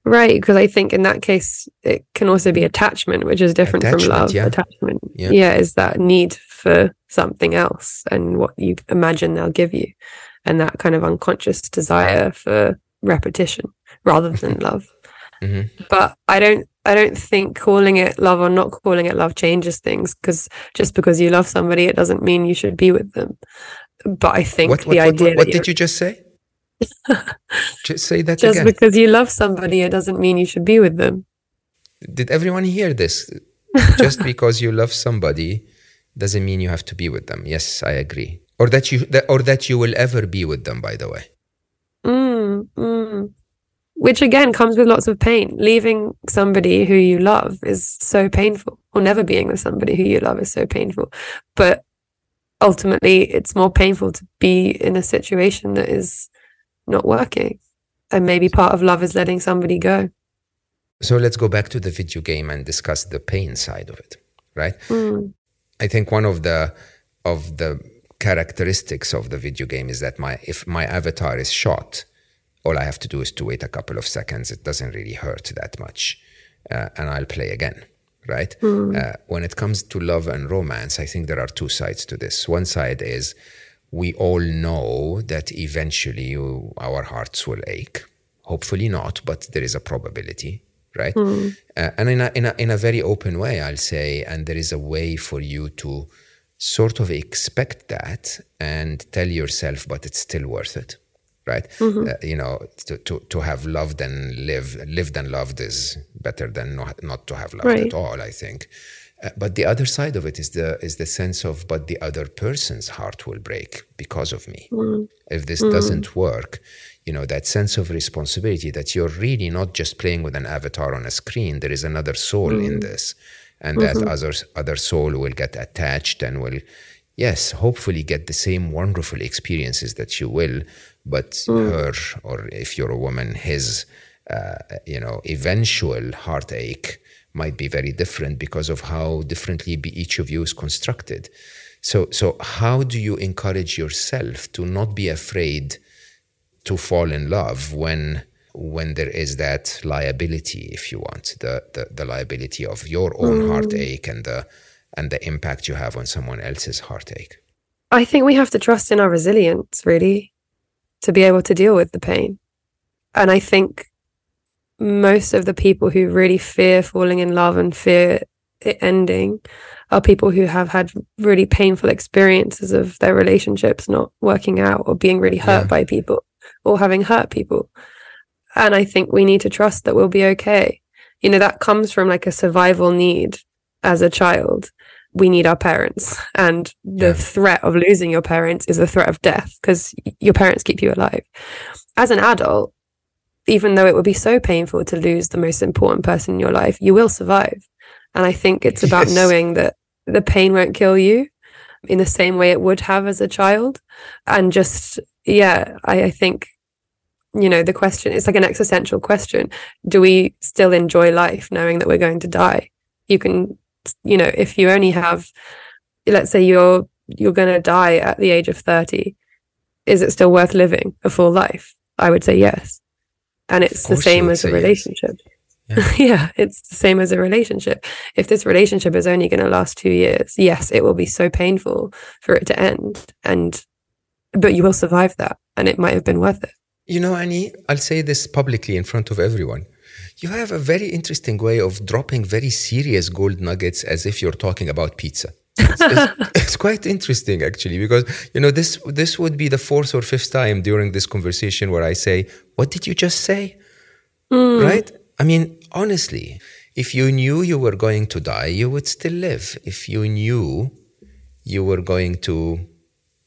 Right, because I think in that case it can also be attachment, which is different attachment, from love. Yeah. Attachment, yeah. yeah, is that need for something else and what you imagine they'll give you, and that kind of unconscious desire for repetition rather than love. Mm-hmm. But I don't I don't think calling it love or not calling it love changes things because just because you love somebody, it doesn't mean you should be with them. But I think what, the what, idea. What, what did you just say? just say that just again. because you love somebody, it doesn't mean you should be with them. Did everyone hear this? just because you love somebody doesn't mean you have to be with them. Yes, I agree. Or that you that, or that you will ever be with them. By the way. Mm, mm which again comes with lots of pain. Leaving somebody who you love is so painful, or never being with somebody who you love is so painful. But ultimately, it's more painful to be in a situation that is not working. And maybe part of love is letting somebody go. So let's go back to the video game and discuss the pain side of it, right? Mm. I think one of the of the characteristics of the video game is that my if my avatar is shot, all I have to do is to wait a couple of seconds. It doesn't really hurt that much. Uh, and I'll play again, right? Mm. Uh, when it comes to love and romance, I think there are two sides to this. One side is we all know that eventually our hearts will ache. Hopefully not, but there is a probability, right? Mm. Uh, and in a, in, a, in a very open way, I'll say, and there is a way for you to sort of expect that and tell yourself, but it's still worth it right? Mm-hmm. Uh, you know, to, to, to have loved and lived, lived and loved is better than not, not to have loved right. at all, I think. Uh, but the other side of it is the is the sense of, but the other person's heart will break because of me. Mm. If this mm. doesn't work, you know, that sense of responsibility that you're really not just playing with an avatar on a screen. There is another soul mm. in this, and mm-hmm. that other other soul will get attached and will, yes, hopefully get the same wonderful experiences that you will but mm. her or if you're a woman his uh, you know eventual heartache might be very different because of how differently each of you is constructed so so how do you encourage yourself to not be afraid to fall in love when when there is that liability if you want the the, the liability of your own mm. heartache and the and the impact you have on someone else's heartache i think we have to trust in our resilience really to be able to deal with the pain. And I think most of the people who really fear falling in love and fear it ending are people who have had really painful experiences of their relationships not working out or being really hurt yeah. by people or having hurt people. And I think we need to trust that we'll be okay. You know, that comes from like a survival need as a child we need our parents and the yeah. threat of losing your parents is a threat of death because your parents keep you alive as an adult even though it would be so painful to lose the most important person in your life you will survive and i think it's about yes. knowing that the pain won't kill you in the same way it would have as a child and just yeah I, I think you know the question it's like an existential question do we still enjoy life knowing that we're going to die you can you know, if you only have, let's say you're you're going to die at the age of 30, is it still worth living a full life? I would say yes. And it's the same as a relationship. Yes. Yeah. yeah, it's the same as a relationship. If this relationship is only going to last two years, yes, it will be so painful for it to end. And, but you will survive that and it might have been worth it. You know, Annie, I'll say this publicly in front of everyone you have a very interesting way of dropping very serious gold nuggets as if you're talking about pizza. It's, it's, it's, quite interesting actually because you know this this would be the fourth or fifth time during this conversation where I say, "What did you just say?" Mm. Right? I mean, honestly, if you knew you were going to die, you would still live. If you knew you were going to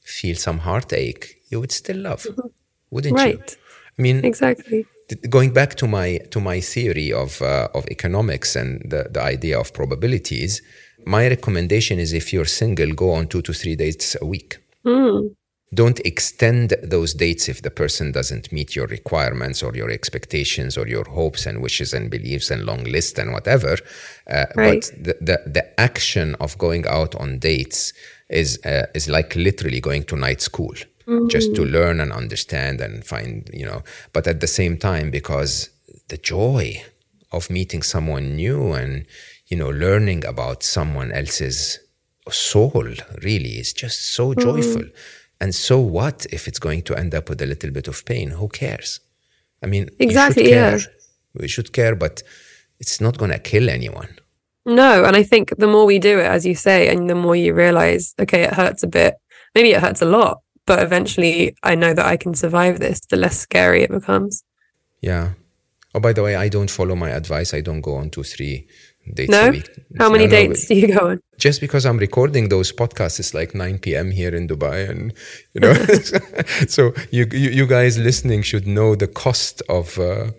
feel some heartache, you would still love, mm-hmm. Wouldn't right. you? I mean, exactly going back to my to my theory of uh, of economics and the, the idea of probabilities, my recommendation is if you're single, go on two to three dates a week. Mm. don't extend those dates if the person doesn't meet your requirements or your expectations or your hopes and wishes and beliefs and long list and whatever. Uh, Right. But the, the the action of going out on dates is uh, is like literally going to night school just to mm. learn and understand and find you know. But at the same time, because the joy of meeting someone new and you know learning about someone else's soul really is just so mm. joyful. And so what if it's going to end up with a little bit of pain? Who cares? I mean, Exactly, We should yeah. We should care, but it's not going to kill anyone. No, and I think the more we do it, as you say, and the more you realize, okay, it hurts a bit. Maybe it hurts a lot, but eventually I know that I can survive this, the less scary it becomes. Yeah. Oh, by the way, I don't follow my advice. I don't go on two, three dates No? a week. How many No, no, dates do you go on? just because I'm recording those podcasts, it's like 9 p.m. here in Dubai, and you know, so you, you you guys listening should know the cost of uh,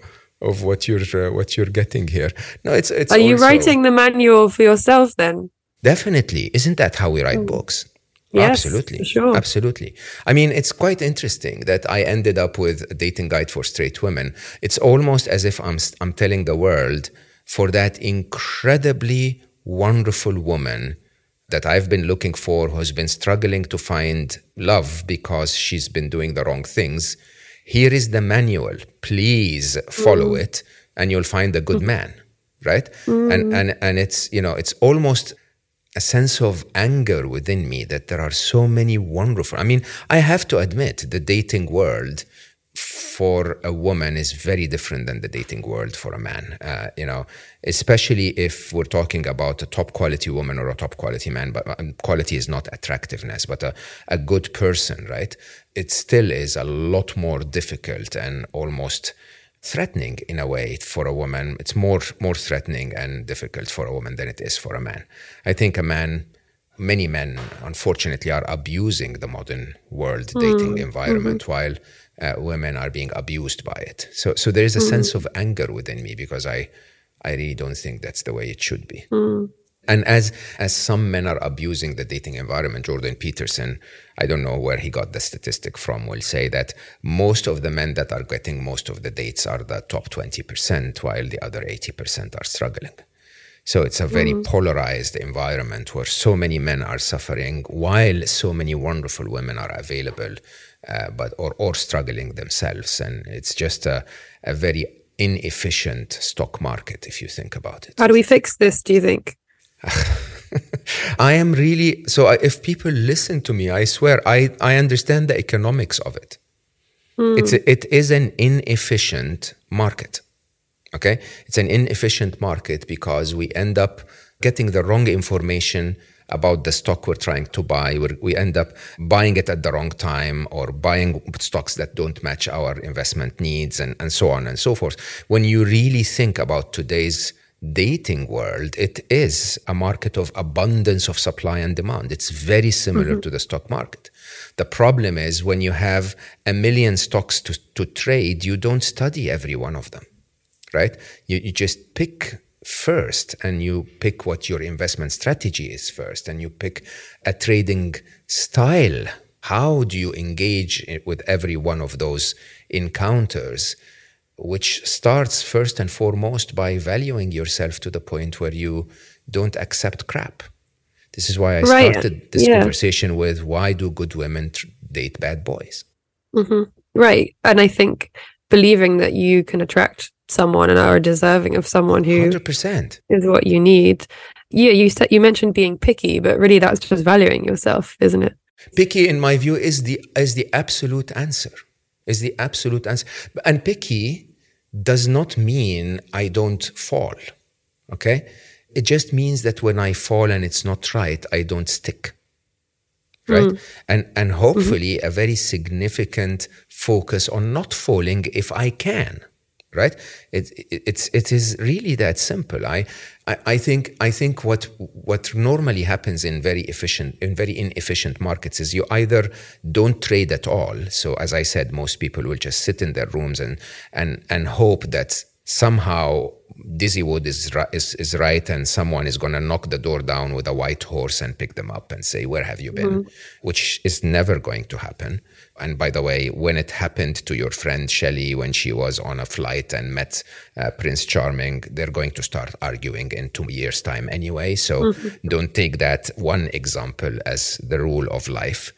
of what you're uh, what you're getting here. No, it's it's. Are you writing the manual for yourself then? Definitely, isn't that how we write books? Mm. Yes, absolutely, sure. absolutely. I mean, it's quite interesting that I ended up with a dating guide for straight women. It's almost as if I'm I'm telling the world for that incredibly wonderful woman that I've been looking for, who's been struggling to find love because she's been doing the wrong things. Here is the manual. Please follow Mm. it, and you'll find a good man, right? And and and it's you know it's almost a sense of anger within me that there are so many wonderful. I mean, I have to admit, the dating world for a woman is very different than the dating world for a man. Uh, you know, especially if we're talking about a top quality woman or a top quality man. But um, quality is not attractiveness, but a, a good person, right? It still is a lot more difficult and almost threatening in a way for a woman. It's more more threatening and difficult for a woman than it is for a man. I think a man, many men, unfortunately, are abusing the modern world hmm. dating mm-hmm. environment while uh, women are being abused by it. So so there is a hmm. sense of anger within me because I I really don't think that's the way it should be. Hmm. And as as some men are abusing the dating environment, Jordan Peterson, I don't know where he got the statistic from, will say that most of the men that are getting most of the dates are the top 20%, while the other 80% are struggling. So it's a very polarized environment where so many men are suffering while so many wonderful women are available, uh, but or, or struggling themselves. And it's just a, a very inefficient stock market if you think about it. How do we fix this, do you think? I am really so. I- If people listen to me, I swear I I understand the economics of it. Hmm. It's a, it is an inefficient market. Okay, it's an inefficient market because we end up getting the wrong information about the stock we're trying to buy. We're, we end up buying it at the wrong time or buying stocks that don't match our investment needs and, and so on and so forth. When you really think about today's dating world, it is a market of abundance of supply and demand. It's very similar mm-hmm. to the stock market. The problem is when you have a million stocks to, to trade, you don't study every one of them, right? You, you just pick first and you pick what your investment strategy is first and you pick a trading style. How do you engage with every one of those encounters? Which starts first and foremost by valuing yourself to the point where you don't accept crap. This is why I Right, started this yeah. conversation with why do good women tr- date bad boys? hmm Right. And I think believing that you can attract someone and are deserving of someone who 100%. is what you need. Yeah, you said you mentioned being picky, but really that's just valuing yourself, isn't it? Picky, in my view, is the is the absolute answer. Is the absolute answer. And picky does not mean I don't fall. Okay? It just means that when I fall and it's not right, I don't stick. Right? Hmm. And and mm-hmm. hopefully a very significant focus on not falling if I can. Right? It, it it's it is really that simple. I, I I think I think what what normally happens in very efficient in very inefficient markets is you either don't trade at all. So as I said, most people will just sit in their rooms and and and hope that somehow Dizzy Wood is, is, is right and someone is going to knock the door down with a white horse and pick them up and say, Where have you been? Mm-hmm. Which is never going to happen. And by the way, when it happened to your friend Shelley when she was on a flight and met uh, Prince Charming, they're going to start arguing in two years' time anyway. So mm-hmm. don't take that one example as the rule of life.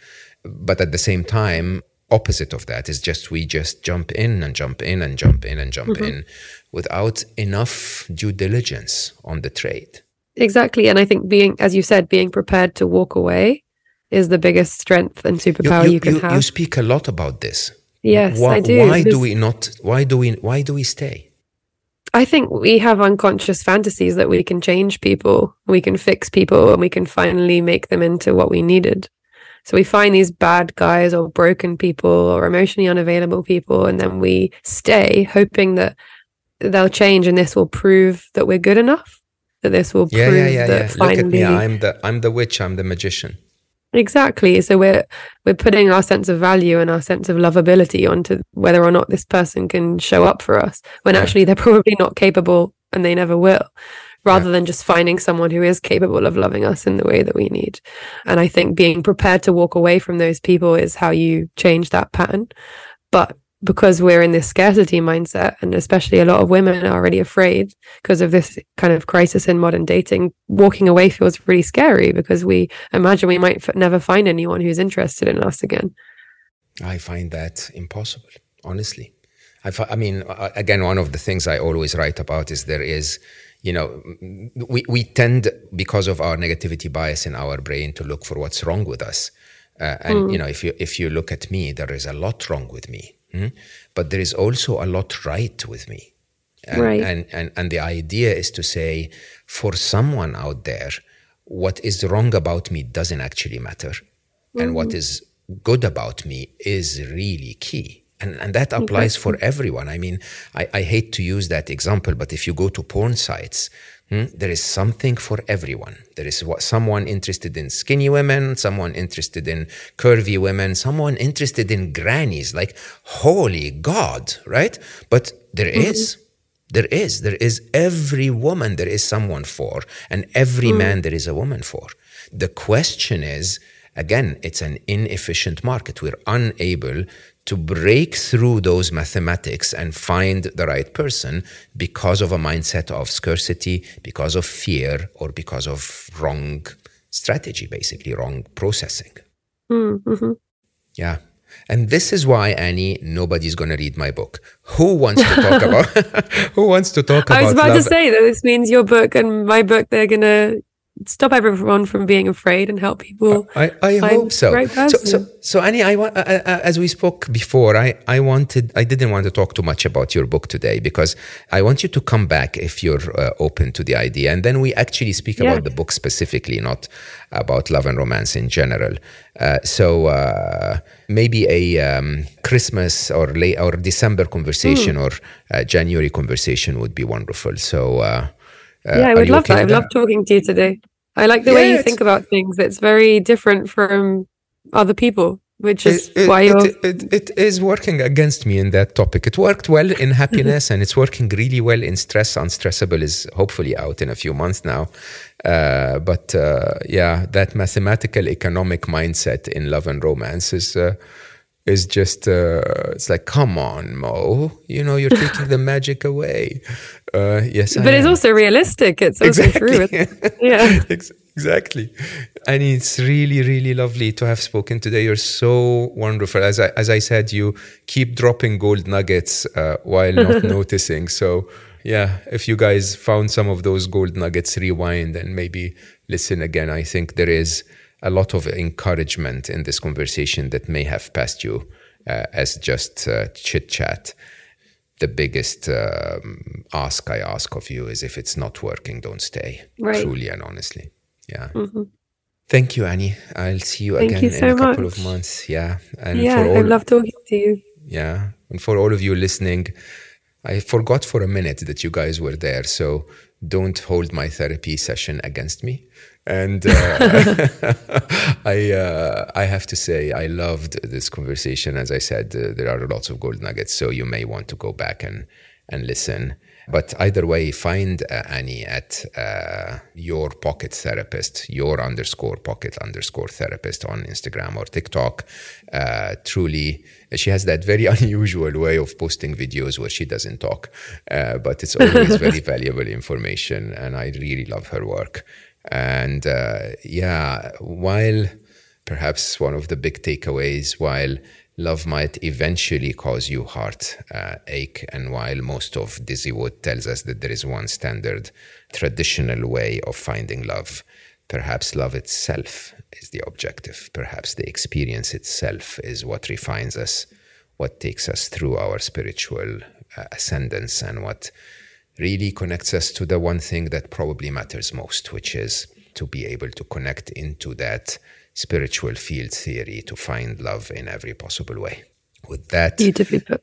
But at the same time, opposite of that is just we just jump in and jump in and jump in and jump mm-hmm. in without enough due diligence on the trade. Exactly. And I think being, as you said, being prepared to walk away is the biggest strength and superpower you, you, you can you, have. You speak a lot about this. Yes, why, I do. Why do we not? Why do we? Why do we stay? I think we have unconscious fantasies that we can change people, we can fix people, and we can finally make them into what we needed. So we find these bad guys or broken people or emotionally unavailable people, and then we stay hoping that they'll change and this will prove that we're good enough. That this will yeah, prove yeah, yeah, that yeah. finally Look at me. I'm the I'm the witch, I'm the magician. Exactly. So we're we're putting our sense of value and our sense of lovability onto whether or not this person can show up for us when yeah. actually they're probably not capable and they never will rather yeah. than just finding someone who is capable of loving us in the way that we need. And I think being prepared to walk away from those people is how you change that pattern. But because we're in this scarcity mindset, and especially a lot of women are already afraid because of this kind of crisis in modern dating, walking away feels really scary because we imagine we might f- never find anyone who's interested in us again. I find that impossible, honestly. I, I mean, again, one of the things I always write about is there is, you know, we, we tend, because of our negativity bias in our brain, to look for what's wrong with us. Uh, and mm. you know, if you if you look at me, there is a lot wrong with me Mm? But there is also a lot right with me. And, right. and, and, and the idea is to say, for someone out there, what is wrong about me doesn't actually matter. Mm-hmm. And what mm-hmm. good about me is really key. And, and that applies for everyone. I mean, I, I hate to use that example, but if you go to porn sites, Hmm? There is something for everyone. There is what, someone interested in skinny women, someone interested in curvy women, someone interested in grannies. Like, holy God, right? But there mm-hmm. is, there is, there is every woman there is someone for, and every mm. man there is a woman for. The question is, again, it's an inefficient market. We're unable to break through those mathematics and find the right person because of a mindset of scarcity, because of fear, or because of wrong strategy, basically, wrong processing. Mm-hmm. Yeah. And this is why, Annie, nobody's going to read my book. Who wants to talk about? who wants to talk about? I was about love? to say that this means your book and my book. They're going to stop everyone from being afraid and help people. I, I hope so. so. So, so Annie, I, uh, uh, as we spoke before, I, I wanted, I didn't want to talk too much about your book today because I want you to come back if you're uh, open to the idea, and then we actually speak yeah. about the book specifically, not about love and romance in general. Uh, so uh, maybe a um, Christmas or late or December conversation mm. or January conversation would be wonderful. So. yeah, I would love okay that. I love talking to you today. I like the yeah, way you think about things. It's very different from other people, which is it, why you're. It, it, it is working against me in that topic. It worked well in happiness and it's working really well in stress. Unstressable is hopefully out in a few months now. Uh, but uh, yeah, that mathematical economic mindset in love and romance is. Uh, is just uh, it's like come on mo you know you're taking the magic away. Uh, yes but I it's am. also realistic. It's also exactly. true yeah. Exactly. And it's really really lovely to have spoken today. You're so wonderful. As i as i said you keep dropping gold nuggets uh, while not noticing. So yeah if you guys found some of those gold nuggets rewind and maybe listen again. I think there is a lot of encouragement in this conversation that may have passed you uh, as just uh, chit chat. The biggest um, ask I ask of you is if it's not working, don't stay. Right. Truly and honestly. Yeah. Mm-hmm. Thank you, Annie. I'll see you Thank again you in so a couple much. of months. Yeah. And yeah, all, I love talking to you. Yeah. And for all of you listening, I forgot for a minute that you guys were there. So don't hold my therapy session against me. And uh, I, uh, I have to say, I loved this conversation. As I said, uh, there are lots of gold nuggets, so you may want to go back and, and listen. But either way, find uh, Annie at uh, your pocket therapist, your underscore pocket underscore therapist on Instagram or TikTok. Uh, truly, she has that very unusual way of posting videos where she doesn't talk, uh, but it's always very valuable information. And I really love her work. And uh, yeah, while perhaps one of the big takeaways, while love might eventually cause you heart uh, ache. And while most of Dizzy Wood tells us that there is one standard traditional way of finding love, perhaps love itself is the objective. Perhaps the experience itself is what refines us, what takes us through our spiritual uh, ascendance, and what really connects us to the one thing that probably matters most, which is to be able to connect into that spiritual field theory to find love in every possible way. With that, beautifully put.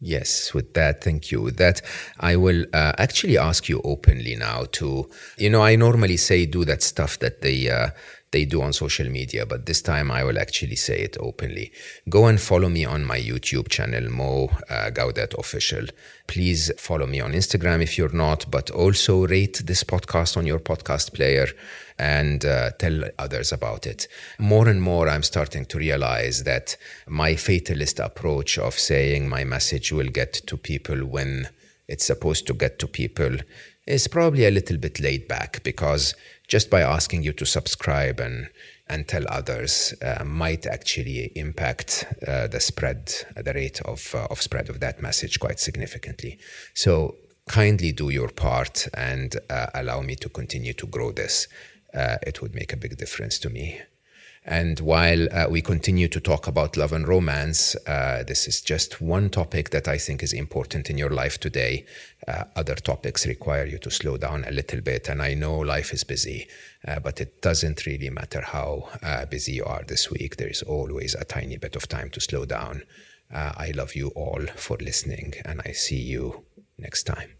Yes, with that, thank you. With that, I will uh, actually ask you openly now to, you know, I normally say do that stuff that they uh, they do on social media, but this time I will actually say it openly. Go and follow me on my YouTube channel, Mo uh, Gawdat Official. Please follow me on Instagram if you're not, but also rate this podcast on your podcast player and uh, tell others about it. More and more, I'm starting to realize that my fatalist approach of saying my message will get to people when it's supposed to get to people is probably a little bit laid back because just by asking you to subscribe and and tell others uh, might actually impact uh, the spread, the rate of uh, of spread of that message quite significantly. So kindly do your part and uh, allow me to continue to grow this uh, it would make a big difference to me. And while uh, we continue to talk about love and romance, uh, this is just one topic that I think is important in your life today. Uh, other topics require you to slow down a little bit. And I know life is busy, uh, but it doesn't really matter how uh, busy you are this week. There is always a tiny bit of time to slow down. I love you all for listening, and I see you next time.